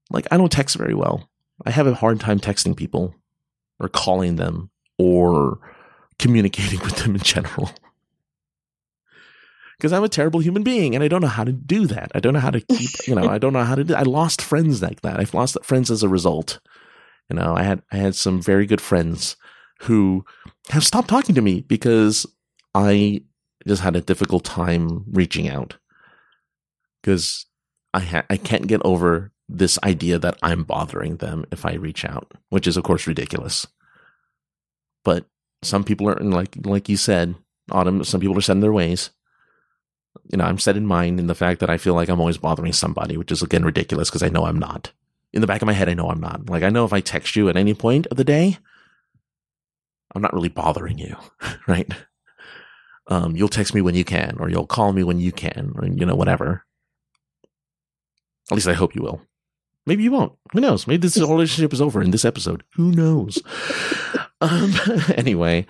Like I don't text very well. I have a hard time texting people or calling them or communicating with them in general because I'm a terrible human being and I don't know how to do that. I don't know how to keep, you know, I don't know how to do I lost friends like that. I've lost friends as a result. You know, I had I had some very good friends who have stopped talking to me because I just had a difficult time reaching out. Cuz I ha- I can't get over this idea that I'm bothering them if I reach out, which is of course ridiculous. But some people are like like you said, Autumn, some people are set in their ways you know, I'm set in mind in the fact that I feel like I'm always bothering somebody, which is again ridiculous because I know I'm not. In the back of my head, I know I'm not. Like I know if I text you at any point of the day, I'm not really bothering you, right? Um, you'll text me when you can, or you'll call me when you can, or you know, whatever. At least I hope you will. Maybe you won't. Who knows? Maybe this relationship is over in this episode. Who knows? um, anyway,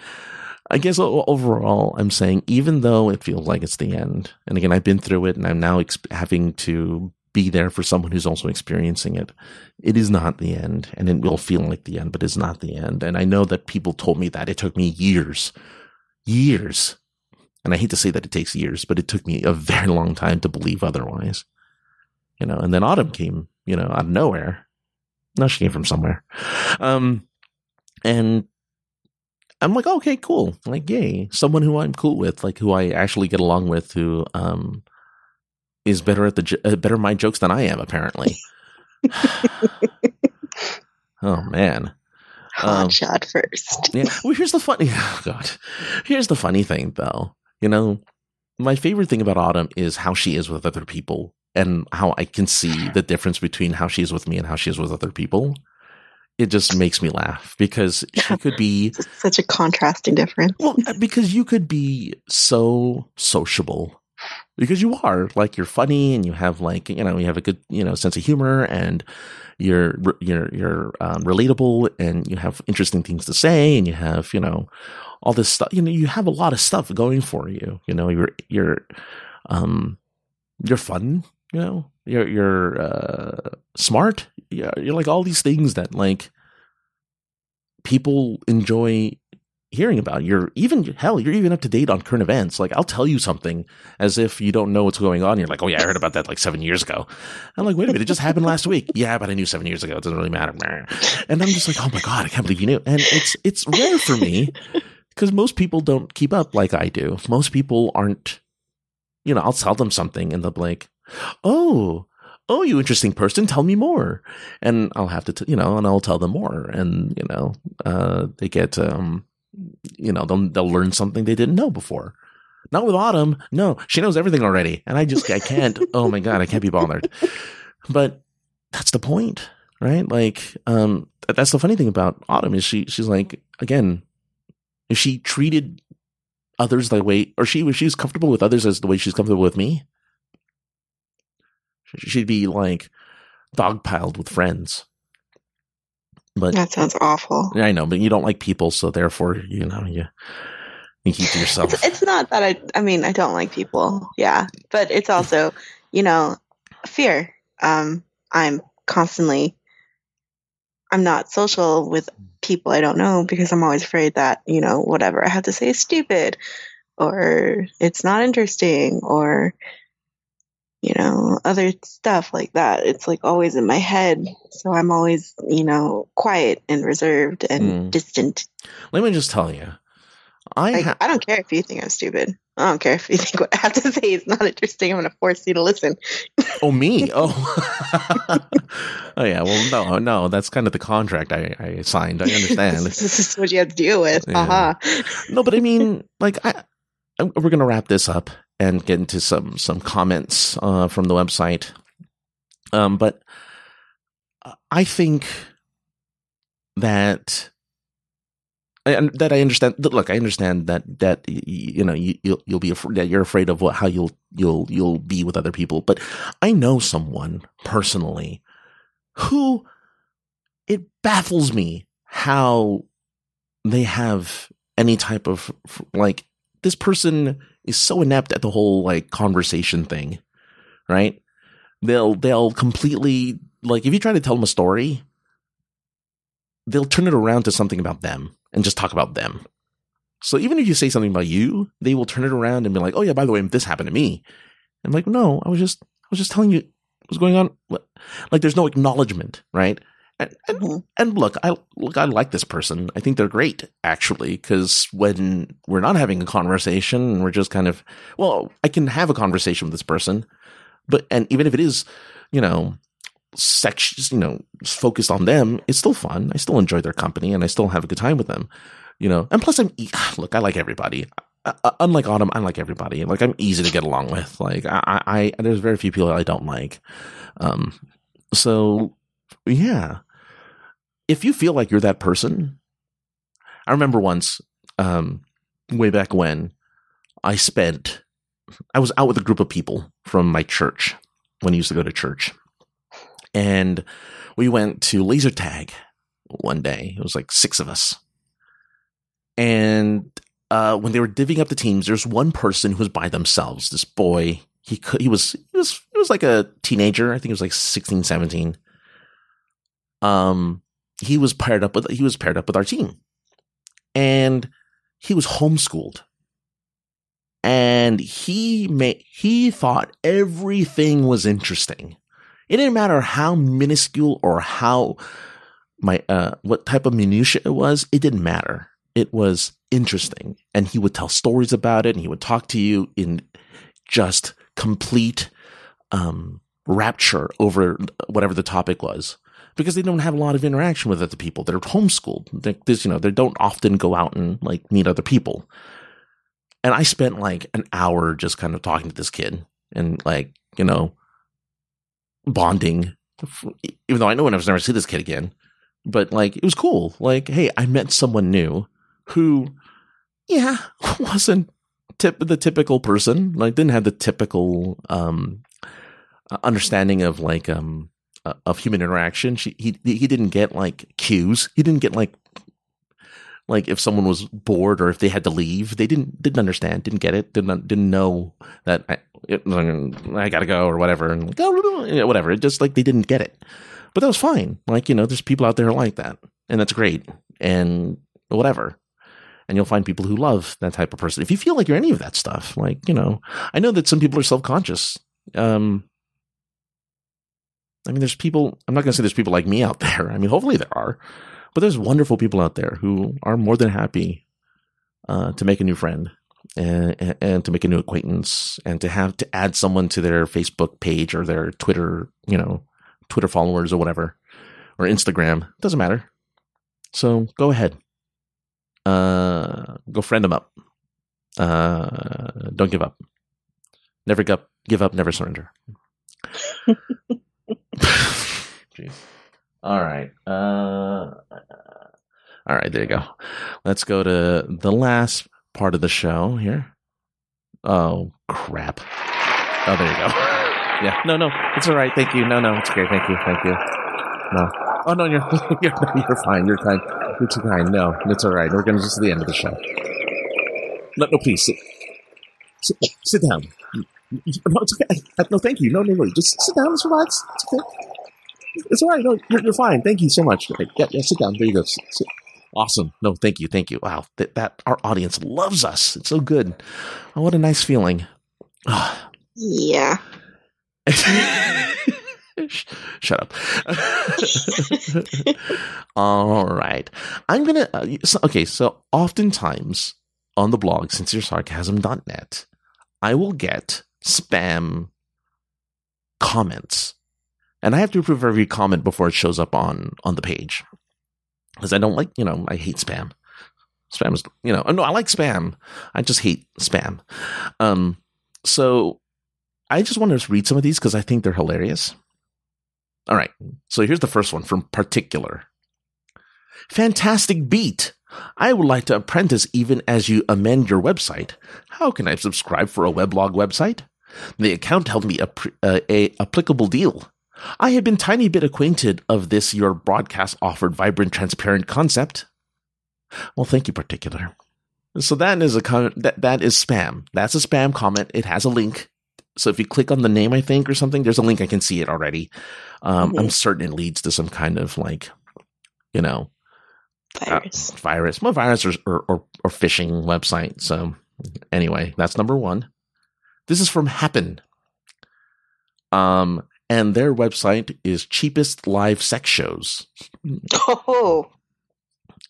I guess overall, I'm saying even though it feels like it's the end, and again, I've been through it, and I'm now having to be there for someone who's also experiencing it. It is not the end, and it will feel like the end, but it's not the end. And I know that people told me that it took me years, years, and I hate to say that it takes years, but it took me a very long time to believe otherwise. You know, and then autumn came, you know, out of nowhere. No, she came from somewhere. Um, and I'm like, okay, cool. Like, yay. Someone who I'm cool with, like who I actually get along with, who um is better at the uh, better my jokes than I am, apparently. oh man. Han um, shot first. yeah. Well, here's the funny. Oh God. Here's the funny thing, though. You know, my favorite thing about Autumn is how she is with other people, and how I can see the difference between how she is with me and how she is with other people it just makes me laugh because she could be such a contrasting difference. Well, uh, because you could be so sociable because you are like you're funny and you have like you know you have a good you know sense of humor and you're you're you're um, relatable and you have interesting things to say and you have you know all this stuff you know you have a lot of stuff going for you you know you're you're um you're fun you know you're you're uh, smart. You're, you're like all these things that like people enjoy hearing about. You're even hell, you're even up to date on current events. Like I'll tell you something as if you don't know what's going on. You're like, oh yeah, I heard about that like seven years ago. I'm like, wait a minute, it just happened last week. Yeah, but I knew seven years ago. It doesn't really matter. And I'm just like, oh my god, I can't believe you knew. And it's it's rare for me because most people don't keep up like I do. Most people aren't. You know, I'll tell them something and they'll be like, oh, oh, you interesting person, tell me more. And I'll have to, t- you know, and I'll tell them more. And, you know, uh, they get, um, you know, they'll, they'll learn something they didn't know before. Not with Autumn. No, she knows everything already. And I just, I can't, oh my God, I can't be bothered. But that's the point, right? Like, um, that's the funny thing about Autumn is she, she's like, again, if she treated others the way, or she, if she was comfortable with others as the way she's comfortable with me, she'd be like dogpiled with friends. But that sounds awful. I know, but you don't like people, so therefore, you know, you you keep to yourself. It's, it's not that I. I mean, I don't like people. Yeah, but it's also, you know, fear. Um, I'm constantly. I'm not social with people I don't know because I'm always afraid that you know whatever I have to say is stupid, or it's not interesting, or you know, other stuff like that. It's like always in my head. So I'm always, you know, quiet and reserved and mm. distant. Let me just tell you. I ha- I don't care if you think I'm stupid. I don't care if you think what I have to say is not interesting. I'm going to force you to listen. oh, me? Oh, oh yeah. Well, no, no. That's kind of the contract I, I signed. I understand. this is what you have to deal with. Yeah. Uh-huh. No, but I mean, like, I, I we're going to wrap this up and get into some some comments uh, from the website. Um, but I think that and that I understand. Look, I understand that that you know you you'll, you'll be afraid that you're afraid of what how you'll you'll you'll be with other people. But I know someone personally who it baffles me how they have any type of like this person is so inept at the whole like conversation thing, right? They'll they'll completely like if you try to tell them a story, they'll turn it around to something about them and just talk about them. So even if you say something about you, they will turn it around and be like, "Oh yeah, by the way, this happened to me." I'm like, "No, I was just I was just telling you what's going on." Like there's no acknowledgement, right? And, and, mm-hmm. and, look, I look, I like this person. I think they're great, actually, because when we're not having a conversation and we're just kind of, well, I can have a conversation with this person, but and even if it is, you know, sex, you know, focused on them, it's still fun. I still enjoy their company and I still have a good time with them, you know. And plus, I'm look, I like everybody. Uh, unlike Autumn, I like everybody. Like I'm easy to get along with. Like I, I, there's very few people I don't like. Um, so yeah if you feel like you're that person, I remember once, um, way back when, I spent, I was out with a group of people from my church when I used to go to church. And we went to laser tag one day. It was like six of us. And uh, when they were divvying up the teams, there's one person who was by themselves. This boy, he could, he was, he was, he was like a teenager. I think he was like 16, 17. Um, he was paired up with he was paired up with our team, and he was homeschooled, and he made he thought everything was interesting. It didn't matter how minuscule or how my uh what type of minutia it was. It didn't matter. It was interesting, and he would tell stories about it, and he would talk to you in just complete um rapture over whatever the topic was because they don't have a lot of interaction with other people. They're homeschooled. They, you know, they don't often go out and like meet other people. And I spent like an hour just kind of talking to this kid and like, you know, bonding, even though I know I was never see this kid again. But like, it was cool. Like, hey, I met someone new who, yeah, wasn't tip the typical person. Like, didn't have the typical um understanding of like um uh, of human interaction. She, he he didn't get like cues. He didn't get like like if someone was bored or if they had to leave. They didn't didn't understand. Didn't get it. Didn't didn't know that I, it, I gotta go or whatever and like, oh, whatever. It just like they didn't get it. But that was fine. Like you know, there's people out there like that, and that's great. And whatever. And you'll find people who love that type of person. If you feel like you're any of that stuff, like you know, I know that some people are self conscious. Um, I mean, there's people, I'm not going to say there's people like me out there. I mean, hopefully there are, but there's wonderful people out there who are more than happy uh, to make a new friend and, and to make a new acquaintance and to have to add someone to their Facebook page or their Twitter, you know, Twitter followers or whatever, or Instagram. It Doesn't matter. So go ahead. uh, go friend them up. Uh, don't give up. Never give, give up, never surrender. Jeez. All right. Uh, all right, there you go. Let's go to the last part of the show here. Oh, crap. Oh, there you go. yeah, no, no, it's all right. Thank you. No, no, it's okay. Thank you. Thank you. No. Oh, no, you're, you're, you're fine. You're kind. You're too kind. No, it's all right. We're going to just the end of the show. No, no, please sit. Sit, sit down. No, it's okay. No, thank you. No, no, no. Just sit down. It's relax. It's okay. It's all right. No, you're, you're fine. Thank you so much. Yeah, yeah, sit down. There you go. Sit, sit. Awesome. No, thank you. Thank you. Wow. That, that our audience loves us. It's so good. Oh, what a nice feeling. yeah. Shut up. All right. I'm going to, uh, so, okay. So oftentimes on the blog, sinceresarcasm.net, I will get spam comments and I have to approve every comment before it shows up on, on the page because I don't like, you know, I hate spam. Spam is, you know, no, I like spam. I just hate spam. Um, so I just want to read some of these because I think they're hilarious. All right. So here's the first one from Particular. Fantastic beat. I would like to apprentice even as you amend your website. How can I subscribe for a weblog website? The account held me a, a, a applicable deal. I had been tiny bit acquainted of this your broadcast offered vibrant transparent concept. Well, thank you, particular. So that is a comment that that is spam. That's a spam comment. It has a link. So if you click on the name, I think, or something, there's a link. I can see it already. Um, mm-hmm. I'm certain it leads to some kind of like, you know, virus, uh, virus, well, virus or, or, or, or phishing website. So anyway, that's number one. This is from Happen. Um, and their website is cheapest live sex shows. Oh,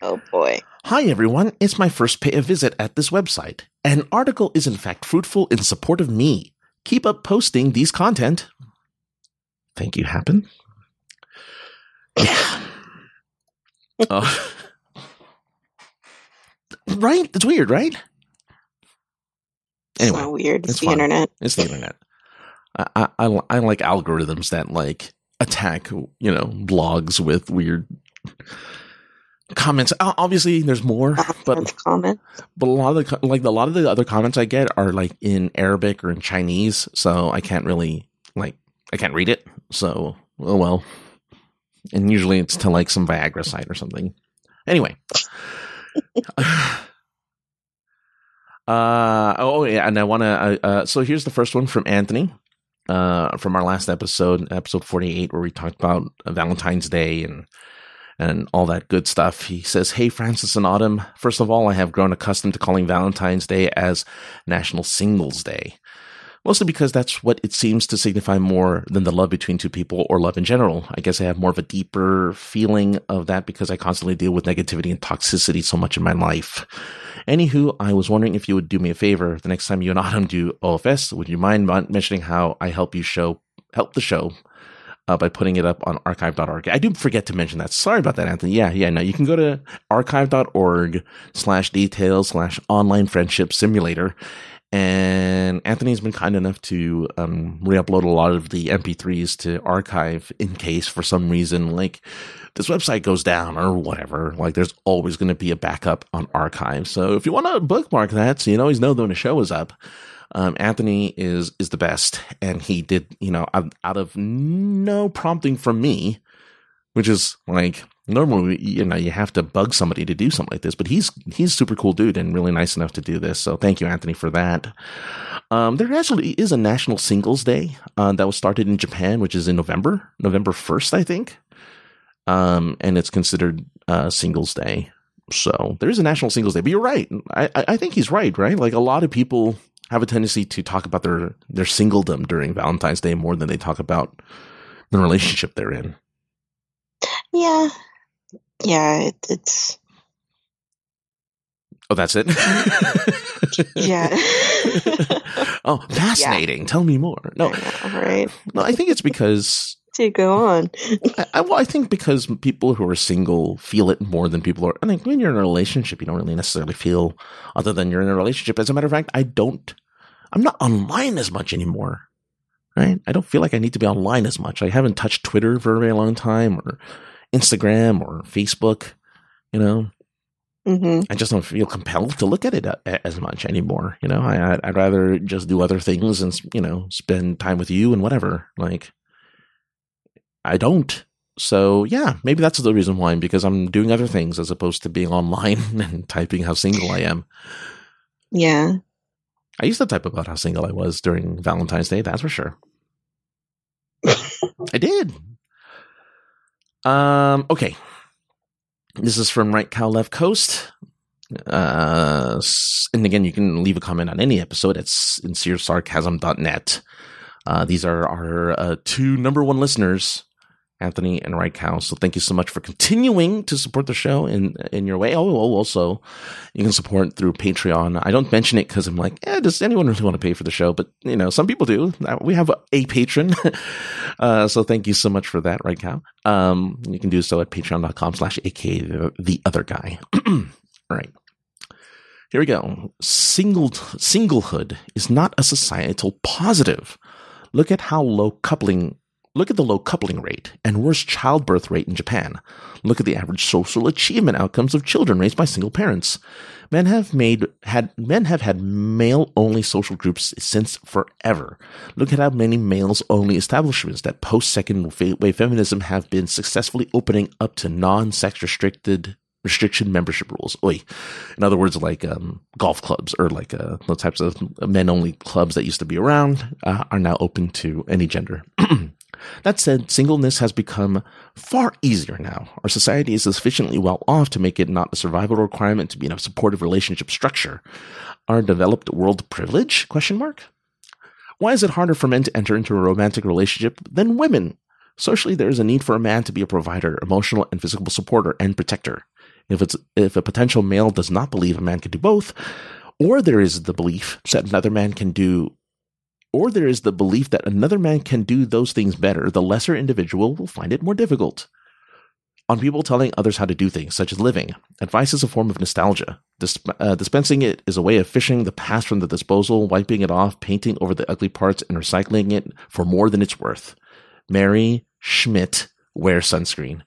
oh boy. Hi everyone, it's my first pay a visit at this website. An article is in fact fruitful in support of me. Keep up posting these content. Thank you, Happen. Yeah. uh, right? It's weird, right? Anyway, so weird. It's, it's the fun. internet. It's the internet. I, I, I like algorithms that like attack you know blogs with weird comments. Obviously, there's more, but comments. But a lot of the like a lot of the other comments I get are like in Arabic or in Chinese, so I can't really like I can't read it. So oh well. And usually it's to like some Viagra site or something. Anyway. uh oh yeah, and I want to. Uh, uh, so here's the first one from Anthony uh, from our last episode, episode 48, where we talked about Valentine's Day and and all that good stuff. He says, Hey, Francis and Autumn, first of all, I have grown accustomed to calling Valentine's Day as National Singles Day. Mostly because that's what it seems to signify more than the love between two people or love in general. I guess I have more of a deeper feeling of that because I constantly deal with negativity and toxicity so much in my life. Anywho, I was wondering if you would do me a favor the next time you and Autumn do OFS. Would you mind mentioning how I help you show help the show uh, by putting it up on archive.org. I do forget to mention that. Sorry about that, Anthony. Yeah, yeah, no, you can go to archive.org slash details slash online friendship simulator. And Anthony's been kind enough to um, re-upload a lot of the MP3s to archive in case for some reason, like this website goes down or whatever, like there's always going to be a backup on archive. So if you want to bookmark that, so you always know when a show is up, um, Anthony is is the best, and he did you know out, out of no prompting from me, which is like normally you know you have to bug somebody to do something like this, but he's he's super cool dude and really nice enough to do this. So thank you, Anthony, for that. Um, there actually is a National Singles Day uh, that was started in Japan, which is in November, November first, I think um, and it's considered uh, Singles Day. So there is a National Singles Day, but you're right. I, I think he's right, right? Like a lot of people have a tendency to talk about their their singledom during Valentine's Day more than they talk about the relationship they're in. Yeah, yeah, it, it's. Oh, that's it. yeah. oh, fascinating. Yeah. Tell me more. No, know, right? no, I think it's because to go on. I, I, well, I think because people who are single feel it more than people are. I think when you're in a relationship, you don't really necessarily feel other than you're in a relationship. As a matter of fact, I don't. I'm not online as much anymore. Right? I don't feel like I need to be online as much. I haven't touched Twitter for a very long time, or Instagram, or Facebook. You know, Mm-hmm. I just don't feel compelled to look at it uh, as much anymore. You know, I, I'd rather just do other things and, you know, spend time with you and whatever. Like, I don't. So yeah, maybe that's the reason why, because I'm doing other things as opposed to being online and typing how single I am. Yeah. I used to type about how single I was during Valentine's Day, that's for sure. I did. Um, okay. This is from Right Cow Left Coast. Uh, and again, you can leave a comment on any episode at sinceresarcasm.net. Uh, these are our uh, two number one listeners Anthony and Cow. So thank you so much for continuing to support the show in in your way. Oh, oh also, you can support through Patreon. I don't mention it because I'm like, eh, does anyone really want to pay for the show? But you know, some people do. We have a patron, uh, so thank you so much for that, Cow. Um, you can do so at Patreon.com/slash aka the, the other guy. All right. Here we go. Single singlehood is not a societal positive. Look at how low coupling Look at the low coupling rate and worse childbirth rate in Japan. Look at the average social achievement outcomes of children raised by single parents. Men have made had men have had male only social groups since forever. Look at how many males only establishments that post second wave feminism have been successfully opening up to non sex restricted restriction membership rules. Oi. In other words, like um, golf clubs or like uh, the types of men only clubs that used to be around uh, are now open to any gender. That said, singleness has become far easier now. Our society is sufficiently well off to make it not a survival requirement to be in a supportive relationship structure. Our developed world privilege? Question mark. Why is it harder for men to enter into a romantic relationship than women? Socially, there is a need for a man to be a provider, emotional and physical supporter, and protector. If it's if a potential male does not believe a man can do both, or there is the belief that another man can do or there is the belief that another man can do those things better, the lesser individual will find it more difficult. On people telling others how to do things, such as living, advice is a form of nostalgia. Disp- uh, dispensing it is a way of fishing the past from the disposal, wiping it off, painting over the ugly parts, and recycling it for more than it's worth. Mary Schmidt, wear sunscreen.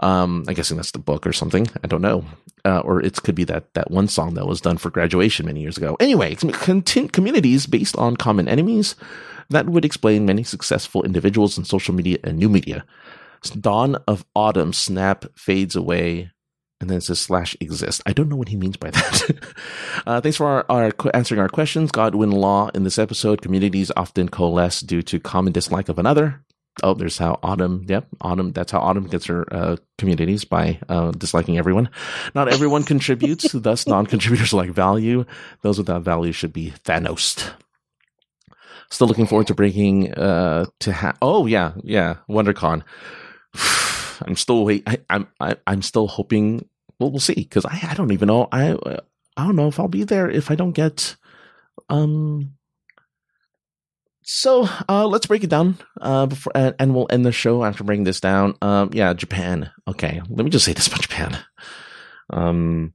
Um, I'm guessing that's the book or something. I don't know. Uh, or it could be that, that one song that was done for graduation many years ago. Anyway, communities based on common enemies that would explain many successful individuals in social media and new media. Dawn of autumn snap fades away and then it says slash exist. I don't know what he means by that. uh, thanks for our, our, answering our questions. Godwin Law in this episode. Communities often coalesce due to common dislike of another. Oh, there's how Autumn. Yep, Autumn. That's how Autumn gets her uh, communities by uh, disliking everyone. Not everyone contributes, thus non-contributors like value. Those without value should be Thanos. Still looking forward to breaking uh, to ha- Oh yeah, yeah, WonderCon. I'm still wait. I, I'm I, I'm still hoping. Well, we'll see because I I don't even know. I I don't know if I'll be there if I don't get um so uh, let's break it down uh, before, and, and, we'll end the show after breaking this down. Um, yeah, Japan. Okay, let me just say this about Japan. Um,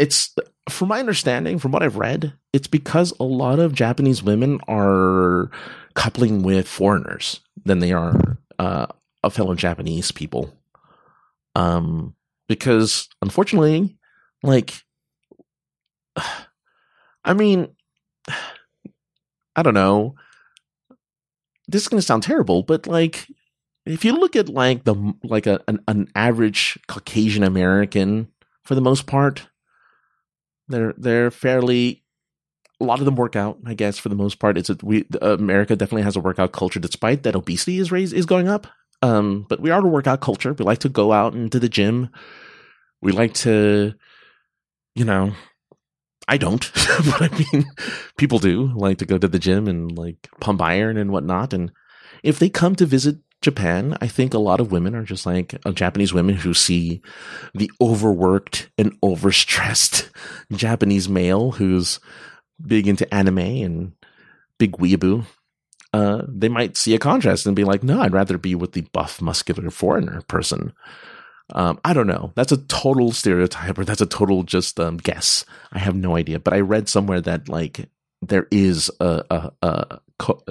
it's from my understanding, from what I've read, it's because a lot of Japanese women are coupling with foreigners than they are uh, a fellow Japanese people. Um, because unfortunately, like, I mean I don't know. This is going to sound terrible, but like, if you look at like the like a an, an average Caucasian American, for the most part, they're they're fairly. A lot of them work out, I guess, for the most part. It's a, we America definitely has a workout culture, despite that obesity is raised is going up. Um, but we are a workout culture. We like to go out into the gym. We like to, you know, I don't, but I mean, people do like to go to the gym and like pump iron and whatnot. And if they come to visit Japan, I think a lot of women are just like uh, Japanese women who see the overworked and overstressed Japanese male who's big into anime and big weeaboo. uh, they might see a contrast and be like, no, I'd rather be with the buff, muscular foreigner person. Um, I don't know. That's a total stereotype, or that's a total just um, guess. I have no idea. But I read somewhere that like there is a, a, a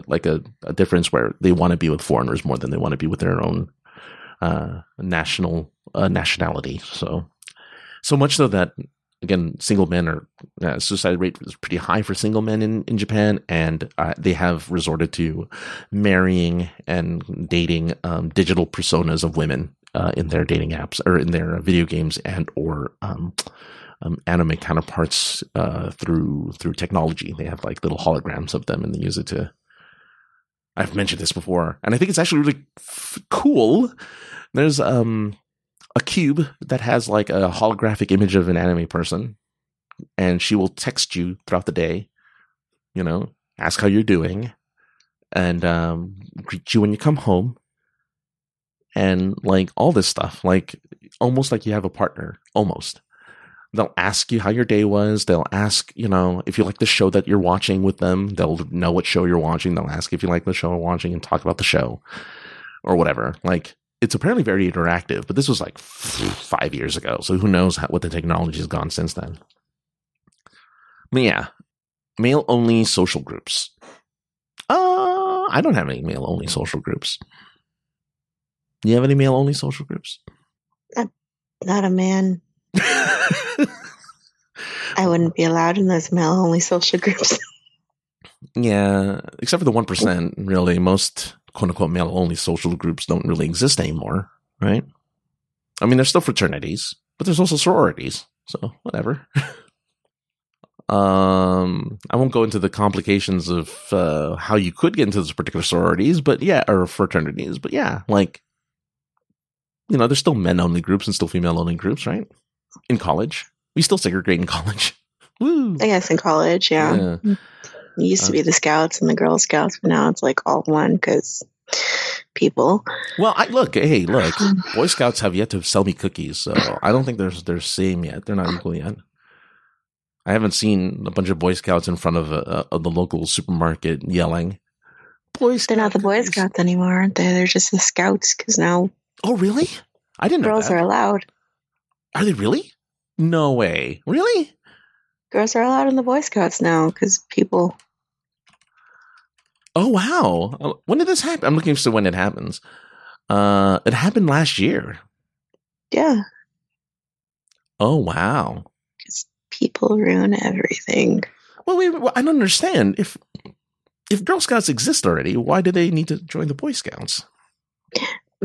like a, a, difference where they want to be with foreigners more than they want to be with their own uh, national uh, nationality. So so much so that again, single men are uh, suicide rate is pretty high for single men in in Japan, and uh, they have resorted to marrying and dating um, digital personas of women uh, in their dating apps or in their video games and or um, um, anime counterparts uh, through through technology. They have like little holograms of them, and they use it to. I've mentioned this before, and I think it's actually really f- cool. There's um a cube that has like a holographic image of an anime person, and she will text you throughout the day. You know, ask how you're doing, and um, greet you when you come home, and like all this stuff, like almost like you have a partner, almost. They'll ask you how your day was. They'll ask, you know, if you like the show that you're watching with them. They'll know what show you're watching. They'll ask if you like the show you're watching and talk about the show or whatever. Like it's apparently very interactive, but this was like five years ago. So who knows how, what the technology has gone since then. But yeah, male only social groups. Uh, I don't have any male only social groups. Do you have any male only social groups? Not, not a man. I wouldn't be allowed in those male only social groups. yeah, except for the 1%, really. Most quote unquote male only social groups don't really exist anymore, right? I mean, there's still fraternities, but there's also sororities. So whatever. um, I won't go into the complications of uh, how you could get into those particular sororities, but yeah, or fraternities, but yeah, like you know, there's still men only groups and still female only groups, right? In college, we still segregate in college. Woo! I guess in college, yeah. yeah. It used to be uh, the Scouts and the Girl Scouts, but now it's like all one because people. Well, I look, hey, look, Boy Scouts have yet to sell me cookies, so I don't think they're they're same yet. They're not equal yet. I haven't seen a bunch of Boy Scouts in front of, a, of the local supermarket yelling. Boy They're not the Boy Scouts anymore, aren't they? They're just the Scouts because now. Oh, really? I didn't know. Girls are allowed. Are they really? No way. Really? Girls are allowed in the Boy Scouts now because people. Oh wow! Uh, when did this happen? I'm looking for when it happens. Uh, it happened last year. Yeah. Oh wow! Because people ruin everything. Well, we, well, I don't understand if if Girl Scouts exist already. Why do they need to join the Boy Scouts?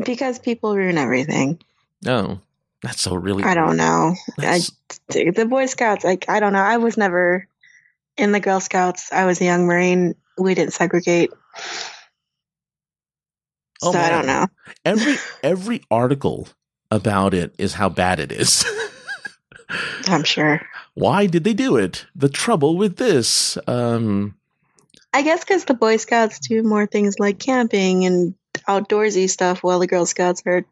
Because people ruin everything. Oh. That's so really. I don't know. I, the Boy Scouts, like I don't know. I was never in the Girl Scouts. I was a young Marine. We didn't segregate. Oh, so man. I don't know. Every every article about it is how bad it is. I'm sure. Why did they do it? The trouble with this. Um, I guess because the Boy Scouts do more things like camping and outdoorsy stuff, while the Girl Scouts are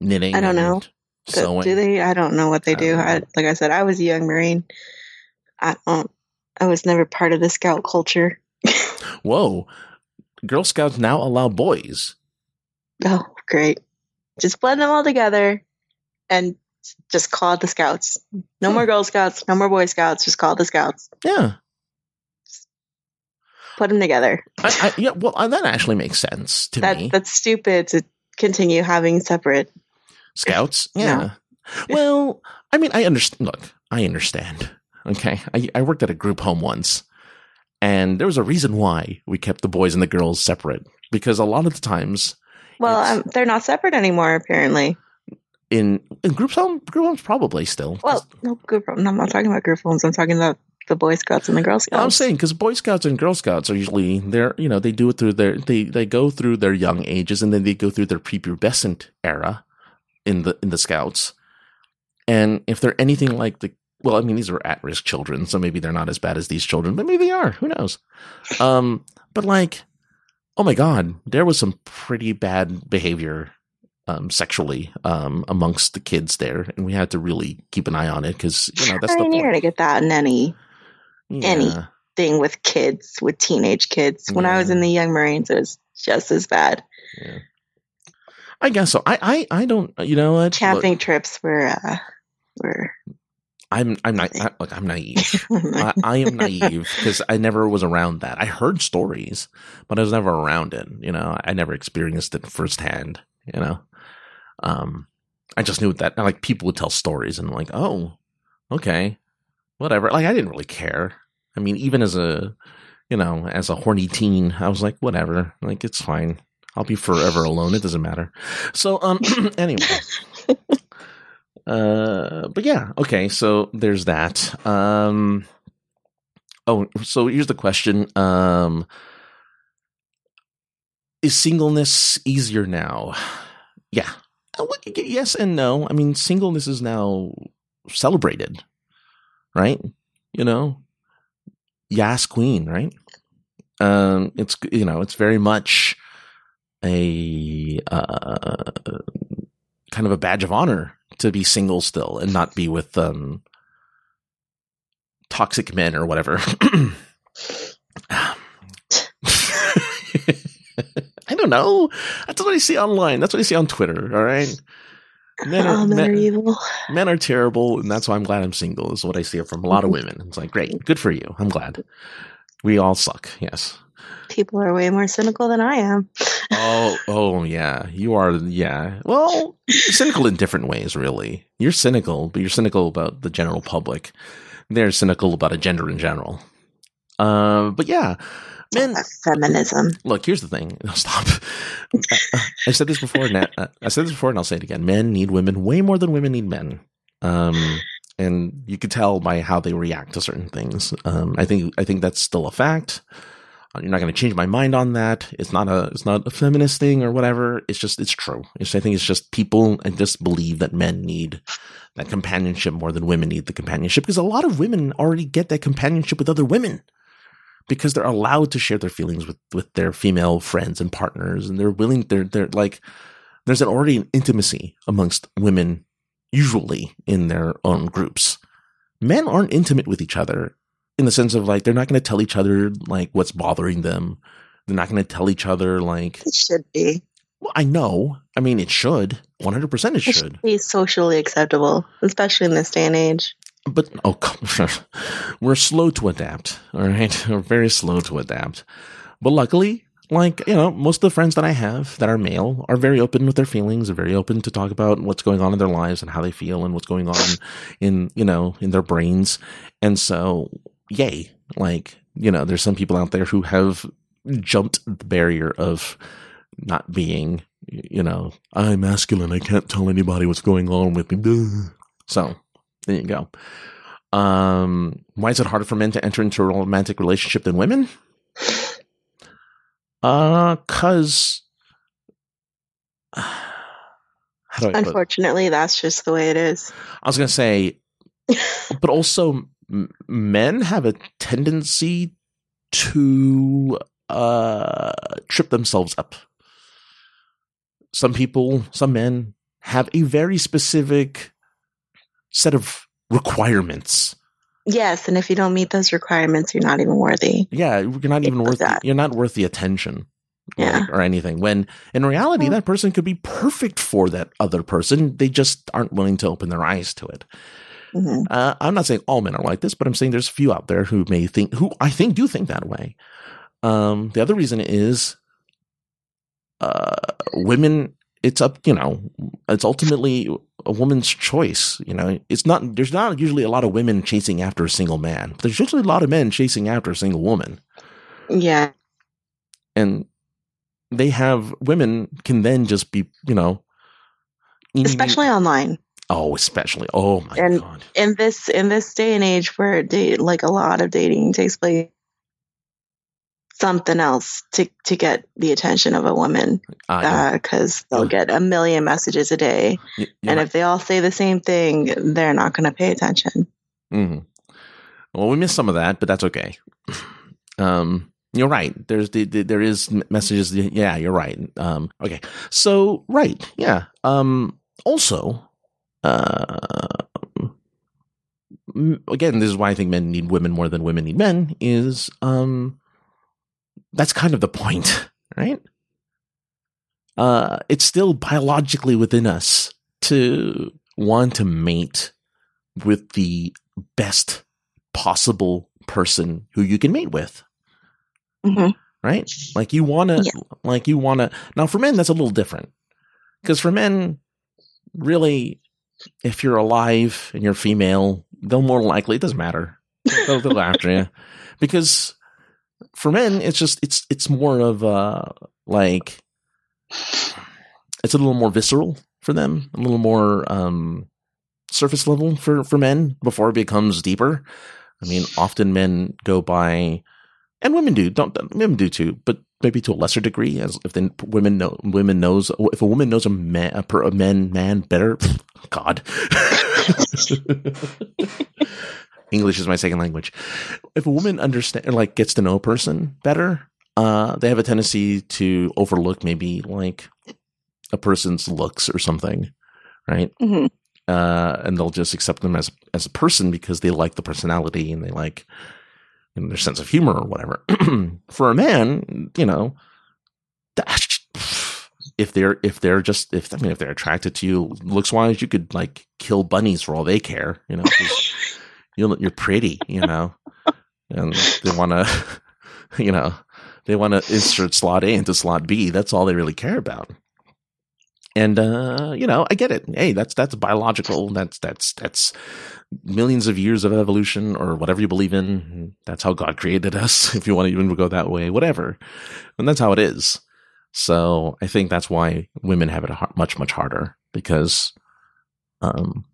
knitting. I don't know. So do they? I don't know what they do. I, like I said, I was a young Marine. I don't. I was never part of the Scout culture. Whoa, Girl Scouts now allow boys. Oh, great! Just blend them all together, and just call it the Scouts. No hmm. more Girl Scouts. No more Boy Scouts. Just call it the Scouts. Yeah. Put them together. I, I, yeah, well, uh, that actually makes sense to that, me. That's stupid to continue having separate Scouts? Yeah. well, I mean, I understand. Look, I understand. Okay. I, I worked at a group home once, and there was a reason why we kept the boys and the girls separate because a lot of the times. Well, um, they're not separate anymore, apparently. In in group home, group homes probably still. Well, no group. No, I'm not talking about group homes. I'm talking about the Boy Scouts and the Girl Scouts. I'm saying because Boy Scouts and Girl Scouts are usually they're you know they do it through their they they go through their young ages and then they go through their prepubescent era, in the in the scouts. And if they're anything like the well, I mean, these are at risk children, so maybe they're not as bad as these children, but maybe they are. Who knows? Um, but like, oh my god, there was some pretty bad behavior um, sexually um, amongst the kids there, and we had to really keep an eye on it because you know that's I the you're gonna get that in any yeah. any thing with kids, with teenage kids. When yeah. I was in the Young Marines, it was just as bad. Yeah. I guess so. I, I, I don't. You know what? Camping Look, trips were uh, were. I'm I'm not I, look. I'm naive. I, I, am naive because I never was around that. I heard stories, but I was never around it. You know, I never experienced it firsthand. You know, um, I just knew that like people would tell stories and I'm like, oh, okay, whatever. Like I didn't really care. I mean, even as a, you know, as a horny teen, I was like, whatever. Like it's fine. I'll be forever alone. It doesn't matter. So, um, anyway. Uh, but yeah, okay. So there's that. Um, oh, so here's the question. Um, is singleness easier now? Yeah. Uh, yes and no. I mean, singleness is now celebrated, right? You know, Yas Queen, right? Um, it's you know, it's very much a uh, kind of a badge of honor to be single still and not be with um toxic men or whatever. I don't know. That's what I see online. That's what I see on Twitter. All right. Men are, oh, men, men, are evil. Men are terrible, and that's why I'm glad I'm single. Is what I see from a lot of mm-hmm. women. It's like, great, good for you. I'm glad. We all suck. Yes. People are way more cynical than I am. oh, oh yeah, you are. Yeah, well, cynical in different ways. Really, you're cynical, but you're cynical about the general public. They're cynical about a gender in general. Uh, but yeah, men feminism. Look, here's the thing. No, stop. I said this before. and I said this before, and I'll say it again. Men need women way more than women need men. Um, and you could tell by how they react to certain things. Um, I think I think that's still a fact. You're not going to change my mind on that. It's not a it's not a feminist thing or whatever. It's just it's true. It's, I think it's just people and just believe that men need that companionship more than women need the companionship because a lot of women already get that companionship with other women because they're allowed to share their feelings with with their female friends and partners and they're willing they're they're like there's an already an intimacy amongst women usually in their own groups. Men aren't intimate with each other in the sense of like they're not going to tell each other like what's bothering them. They're not going to tell each other like it should be. Well, I know. I mean, it should. One hundred percent, it should. should be socially acceptable, especially in this day and age. But oh, we're slow to adapt. All right, we're very slow to adapt. But luckily, like you know, most of the friends that I have that are male are very open with their feelings, very open to talk about what's going on in their lives and how they feel and what's going on in you know in their brains. And so yay. Like, you know, there's some people out there who have jumped the barrier of not being, you know, I'm masculine. I can't tell anybody what's going on with me. So there you go. Um, why is it harder for men to enter into a romantic relationship than women? Uh, cause, Unfortunately, that's just the way it is. I was going to say, but also men have a tendency to uh, trip themselves up. Some people, some men have a very specific set of requirements. Yes, and if you don't meet those requirements, you're not even worthy. Yeah, you're not even worth. That. you're not worth the attention. Yeah. Like, or anything. When in reality, that person could be perfect for that other person. They just aren't willing to open their eyes to it. Mm-hmm. Uh, I'm not saying all men are like this, but I'm saying there's a few out there who may think, who I think do think that way. Um, the other reason is uh, women. It's up, you know. It's ultimately a woman's choice. You know, it's not. There's not usually a lot of women chasing after a single man. There's usually a lot of men chasing after a single woman. Yeah, and they have women can then just be, you know, especially online. Oh, especially. Oh my and god. In this in this day and age where date like a lot of dating takes place something else to to get the attention of a woman because uh, uh, they'll get a million messages a day and right. if they all say the same thing they're not going to pay attention mm-hmm. well we missed some of that but that's okay um you're right there's the, the, there is messages yeah you're right um okay so right yeah um also uh, again, this is why I think men need women more than women need men. Is um, that's kind of the point, right? Uh, it's still biologically within us to want to mate with the best possible person who you can mate with. Mm-hmm. Right? Like you want to, yeah. like you want to. Now, for men, that's a little different because for men, really, if you're alive and you're female, they'll more likely, it doesn't matter. They'll, they'll after you because for men, it's just, it's, it's more of uh like, it's a little more visceral for them, a little more, um, surface level for, for men before it becomes deeper. I mean, often men go by, and women do, don't, women do too, but maybe to a lesser degree, as if the women know, women knows, if a woman knows a man, a, per, a man, man better, God. English is my second language. If a woman understand, like gets to know a person better, uh, they have a tendency to overlook maybe like a person's looks or something, right? Mm-hmm uh, and they'll just accept them as as a person because they like the personality and they like you know, their sense of humor or whatever. For a man, you know, if they're if they're just if I mean if they're attracted to you looks wise, you could like kill bunnies for all they care. You know, you're you're pretty, you know, and they want to, you know, they want to insert slot A into slot B. That's all they really care about. And uh, you know, I get it. Hey, that's that's biological. That's that's that's millions of years of evolution or whatever you believe in. That's how God created us, if you want to even go that way, whatever. And that's how it is. So I think that's why women have it much, much harder because, um,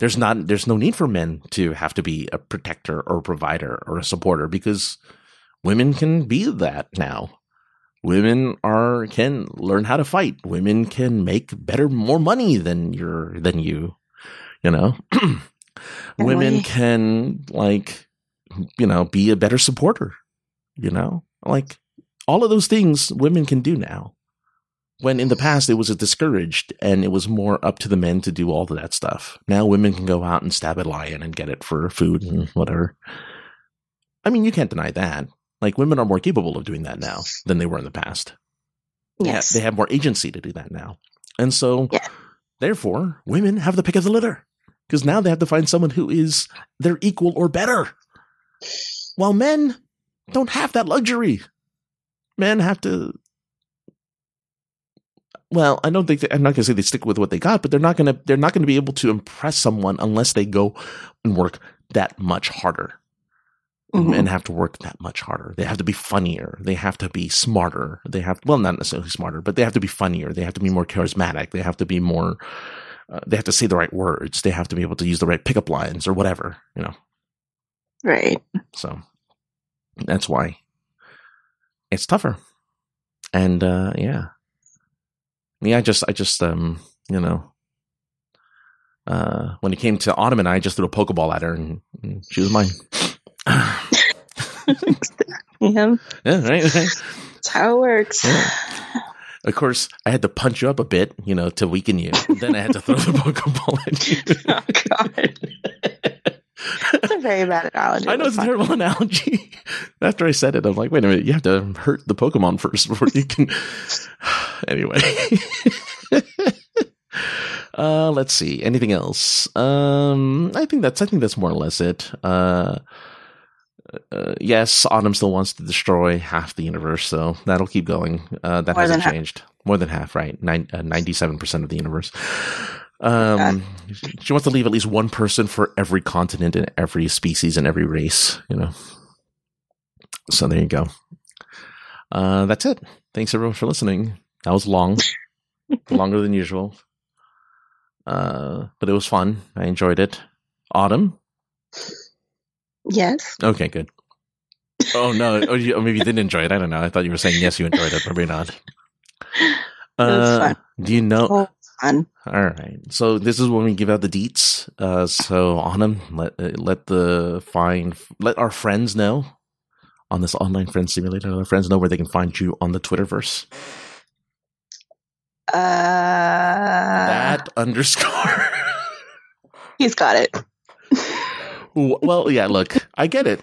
there's not, there's no need for men to have to be a protector or a provider or a supporter because women can be that now women are can learn how to fight. Women can make better, more money than you're than you. You know, women can like you know be a better supporter. You know, like all of those things women can do now. When in the past it was discouraged and it was more up to the men to do all of that stuff. Now women can go out and stab a lion and get it for food and whatever. I mean, you can't deny that. Like women are more capable of doing that now than they were in the past. Yes. They have more agency to do that now. And so, yeah. therefore, women have the pick of the litter because now they have to find someone who is their equal or better. While men don't have that luxury. Men have to. Well, I don't think I'm not going to say they stick with what they got, but they're not going to they're not going to be able to impress someone unless they go and work that much harder mm-hmm. and have to work that much harder. They have to be funnier. They have to be smarter. They have, well, not necessarily smarter, but they have to be funnier. They have to be more charismatic. They have to be more, uh, they have to say the right words. They have to be able to use the right pickup lines or whatever, you know. Right. So that's why it's tougher. And, uh, yeah. Yeah, I just, I just, um, you know, uh, when it came to Autumn and I, I just threw a Pokeball at her and, and she was mine. yeah. Yeah, right, right. That's how it works. Yeah. Of course, I had to punch you up a bit, you know, to weaken you. then I had to throw the Pokeball at you. oh, God. It's a very bad analogy. I know it's a terrible analogy. After I said it, I'm like, wait a minute, you have to hurt the Pokemon first before you can. anyway. uh, let's see. Anything else? Um, I think that's I think that's more or less it. Uh, uh, yes, Autumn still wants to destroy half the universe, so that'll keep going. Uh, that More hasn't changed. Half. More than half, right? Uh, ninety-seven percent of the universe. Um, she wants to leave at least one person for every continent and every species and every race. You know. So there you go. Uh, that's it. Thanks everyone for listening. That was long, longer than usual. Uh, but it was fun. I enjoyed it. Autumn. Yes. Okay, good. Oh no, oh, you, maybe you didn't enjoy it. I don't know. I thought you were saying yes, you enjoyed it, Probably not. Uh, do you know? Fun. All right. So this is when we give out the deets. Uh, so on them, let uh, let the find let our friends know on this online friend simulator. Let our friends know where they can find you on the Twitterverse. Uh, that underscore. He's got it. well, yeah. Look, I get it.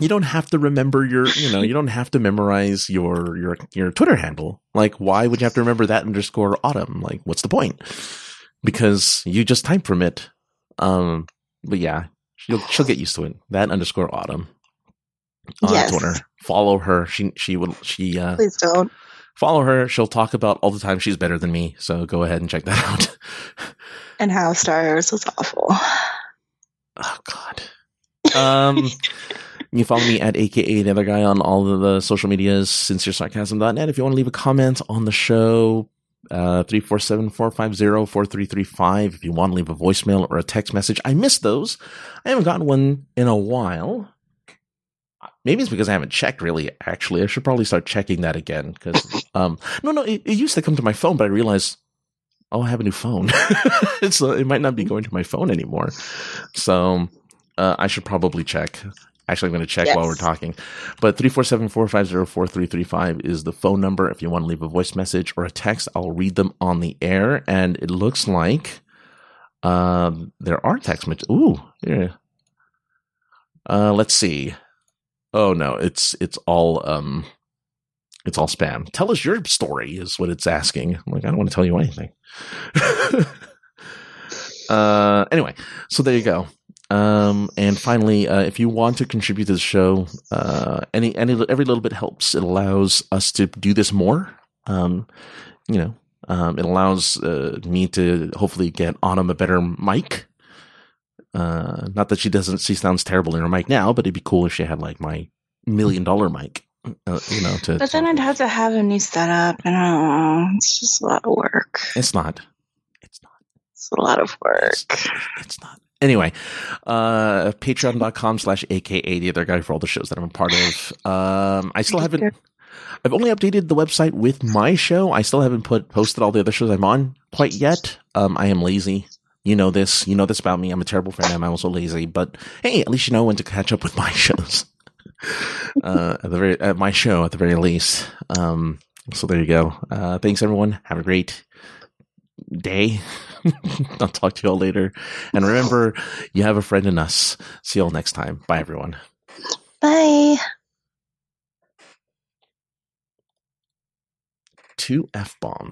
You don't have to remember your, you know, you don't have to memorize your your your Twitter handle. Like, why would you have to remember that underscore autumn? Like, what's the point? Because you just type from it. Um, but yeah, she'll she'll get used to it. That underscore autumn. On yes. Twitter. Follow her. She she will she uh please don't follow her. She'll talk about all the time she's better than me. So go ahead and check that out. and how stars was awful. Oh God. Um, you follow me at AKA the other guy on all of the social medias, sinceresarcasm.net. If you want to leave a comment on the show, uh, 347-450-4335. If you want to leave a voicemail or a text message, I miss those. I haven't gotten one in a while. Maybe it's because I haven't checked really. Actually, I should probably start checking that again because, um, no, no, it, it, used to come to my phone, but I realized, oh, I have a new phone. so it might not be going to my phone anymore. So, uh, I should probably check. Actually, I'm going to check yes. while we're talking. But 347-450-4335 is the phone number. If you want to leave a voice message or a text, I'll read them on the air. And it looks like, um, there are text messages. Ooh, yeah. Uh, let's see. Oh no, it's it's all um it's all spam. Tell us your story is what it's asking. I'm like, I don't want to tell you anything. uh anyway, so there you go. Um, and finally, uh, if you want to contribute to the show, uh, any, any, every little bit helps. It allows us to do this more. Um, you know, um, it allows, uh, me to hopefully get Autumn a better mic. Uh, not that she doesn't, she sounds terrible in her mic now, but it'd be cool if she had like my million dollar mic, uh, you know, to. But then I'd have to have a new setup, and I don't know. It's just a lot of work. It's not. It's not. It's a lot of work. It's, it's not. Anyway, uh, patreon.com slash aka the other guy for all the shows that I'm a part of. Um, I still haven't, I've only updated the website with my show. I still haven't put, posted all the other shows I'm on quite yet. Um, I am lazy. You know this. You know this about me. I'm a terrible friend. I'm also lazy, but hey, at least you know when to catch up with my shows. uh, at the very, at my show at the very least. Um, so there you go. Uh, thanks everyone. Have a great day. I'll talk to you all later. And remember, you have a friend in us. See you all next time. Bye, everyone. Bye. Two F bombs.